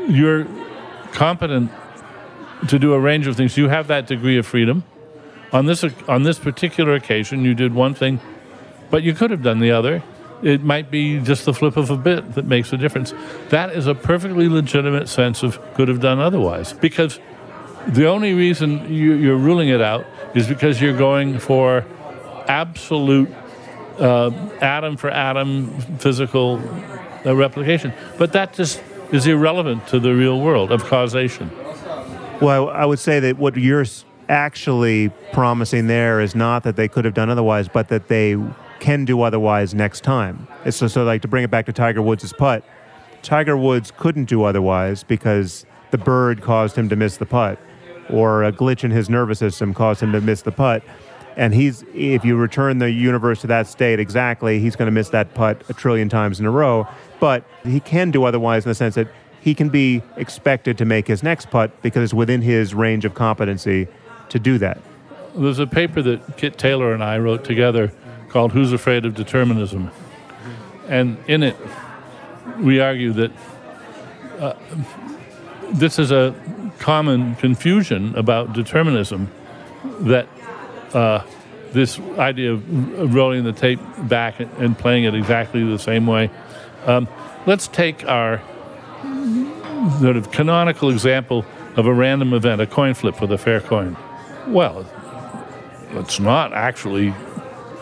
you're competent to do a range of things. You have that degree of freedom. On this on this particular occasion, you did one thing, but you could have done the other. It might be just the flip of a bit that makes a difference. That is a perfectly legitimate sense of could have done otherwise. Because the only reason you, are ruling it out is because you're going for absolute uh, atom for atom physical uh, replication. But that just is irrelevant to the real world of causation. Well, I would say that what you're actually promising there is not that they could have done otherwise, but that they can do otherwise next time. It's so, so like to bring it back to Tiger Woods' putt. Tiger Woods couldn't do otherwise because the bird caused him to miss the putt, or a glitch in his nervous system caused him to miss the putt and he's if you return the universe to that state exactly, he's going to miss that putt a trillion times in a row. But he can do otherwise in the sense that he can be expected to make his next putt because it's within his range of competency to do that. There's a paper that Kit Taylor and I wrote together called Who's Afraid of Determinism? And in it, we argue that uh, this is a common confusion about determinism that uh, this idea of rolling the tape back and playing it exactly the same way. Um, let's take our sort of canonical example of a random event, a coin flip with a fair coin. Well, it's not actually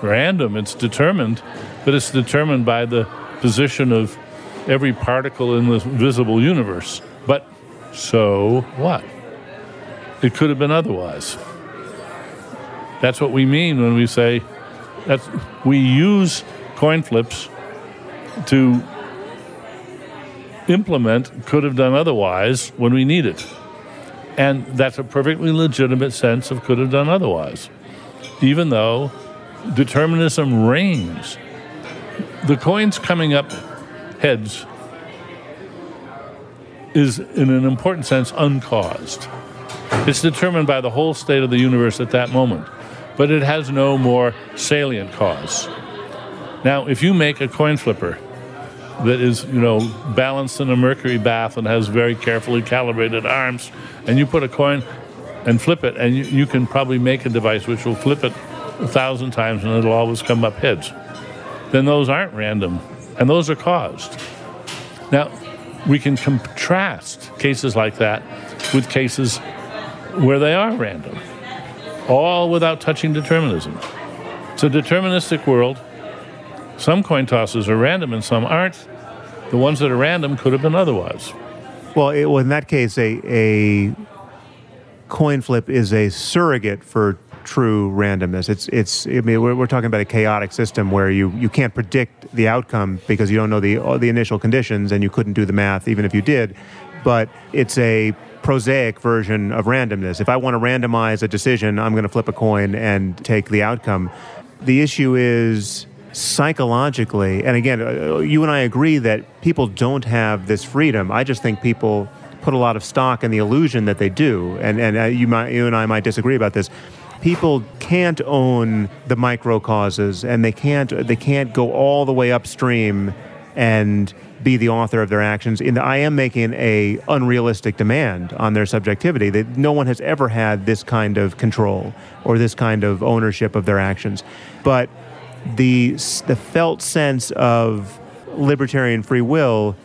random, it's determined, but it's determined by the position of every particle in the visible universe. But so what? It could have been otherwise. That's what we mean when we say that we use coin flips to implement could have done otherwise when we need it. And that's a perfectly legitimate sense of could have done otherwise, even though determinism reigns. The coins coming up heads is, in an important sense, uncaused. It's determined by the whole state of the universe at that moment but it has no more salient cause. Now, if you make a coin flipper that is, you know, balanced in a mercury bath and has very carefully calibrated arms, and you put a coin and flip it, and you, you can probably make a device which will flip it a thousand times and it'll always come up heads, then those aren't random, and those are caused. Now, we can contrast cases like that with cases where they are random all without touching determinism. It's a deterministic world. Some coin tosses are random and some aren't. The ones that are random could have been otherwise. Well, it, well in that case, a, a coin flip is a surrogate for true randomness. It's it's. I mean, we're, we're talking about a chaotic system where you, you can't predict the outcome because you don't know the uh, the initial conditions and you couldn't do the math even if you did. But it's a prosaic version of randomness. If I want to randomize a decision, I'm going to flip a coin and take the outcome. The issue is psychologically, and again, uh, you and I agree that people don't have this freedom. I just think people put a lot of stock in the illusion that they do, and and uh, you might you and I might disagree about this. People can't own the micro causes, and they can't they can't go all the way upstream and be the author of their actions. In the, I am making a unrealistic demand on their subjectivity. That no one has ever had this kind of control or this kind of ownership of their actions. But the the felt sense of libertarian free will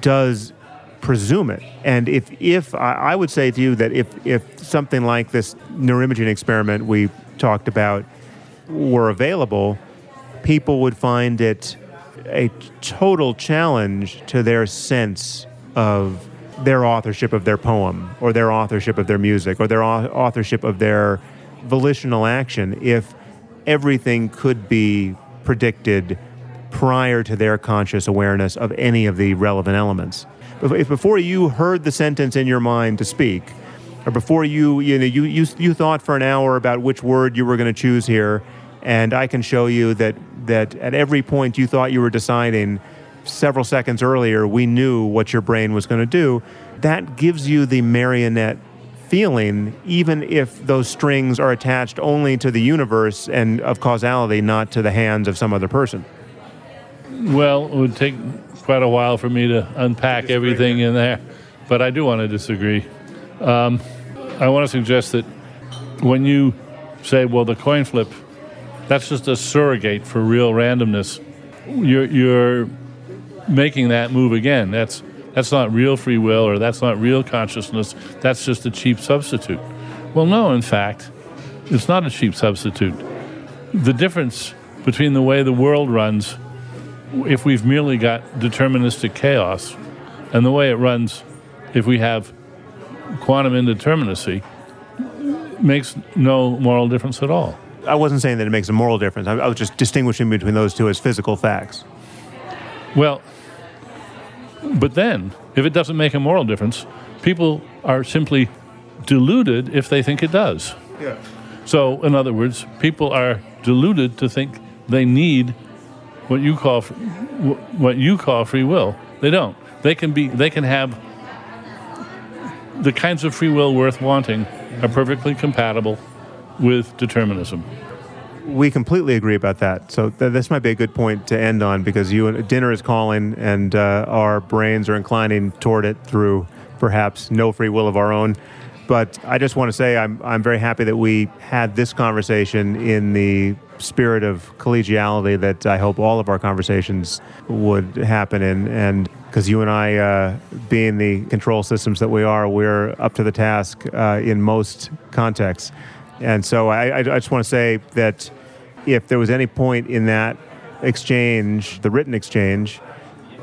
does presume it. And if if I, I would say to you that if if something like this neuroimaging experiment we talked about were available, people would find it a total challenge to their sense of their authorship of their poem or their authorship of their music or their authorship of their volitional action if everything could be predicted prior to their conscious awareness of any of the relevant elements. If before you heard the sentence in your mind to speak, or before you you know you you, you thought for an hour about which word you were going to choose here, and I can show you that that at every point you thought you were deciding several seconds earlier, we knew what your brain was going to do. That gives you the marionette feeling, even if those strings are attached only to the universe and of causality, not to the hands of some other person. Well, it would take quite a while for me to unpack everything in there, but I do want to disagree. Um, I want to suggest that when you say, well, the coin flip, that's just a surrogate for real randomness, you're, you're making that move again. That's that's not real free will or that's not real consciousness. That's just a cheap substitute. Well, no, in fact, it's not a cheap substitute. The difference between the way the world runs, if we've merely got deterministic chaos, and the way it runs if we have quantum indeterminacy, makes no moral difference at all. I wasn't saying that it makes a moral difference. I, was just distinguishing between those two as physical facts. Well, but then, if it doesn't make a moral difference, people are simply deluded if they think it does. Yeah. So, in other words, people are deluded to think they need what you call what you call free will. They don't. They can be. They can have the kinds of free will worth wanting are perfectly compatible with determinism we completely agree about that. So th- this might be a good point to end on because you dinner is calling, and uh, our brains are inclining toward it through perhaps no free will of our own. But I just want to say I'm I'm very happy that we had this conversation in the spirit of collegiality that I hope all of our conversations would happen in, and because you and I, uh, being the control systems that we are, we're up to the task uh, in most contexts. And so I, I just want to say that if there was any point in that exchange, the written exchange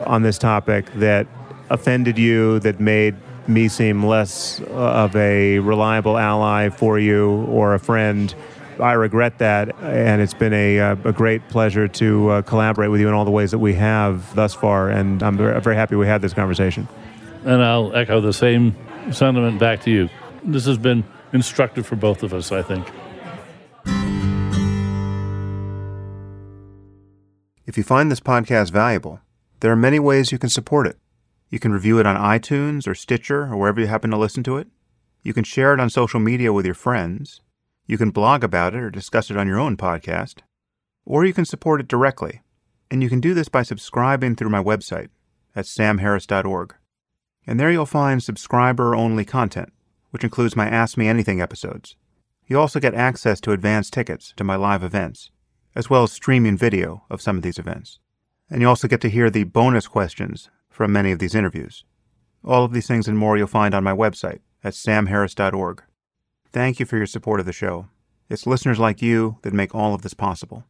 on this topic, that offended you, that made me seem less of a reliable ally for you or a friend, I regret that, and it's been a, uh, a great pleasure to uh, collaborate with you in all the ways that we have thus far, and I'm very happy we had this conversation. And I'll echo the same sentiment back to you. This has been instructive for both of us, I think. If you find this podcast valuable, there are many ways you can support it. You can review it on iTunes or Stitcher or wherever you happen to listen to it. You can share it on social media with your friends. You can blog about it or discuss it on your own podcast. Or you can support it directly. And you can do this by subscribing through my website at samharris.org. And there you'll find subscriber only content which includes my Ask Me Anything episodes. You also get access to advance tickets to my live events, as well as streaming video of some of these events. And you also get to hear the bonus questions from many of these interviews. All of these things and more you'll find on my website at samharris.org. Thank you for your support of the show. It's listeners like you that make all of this possible.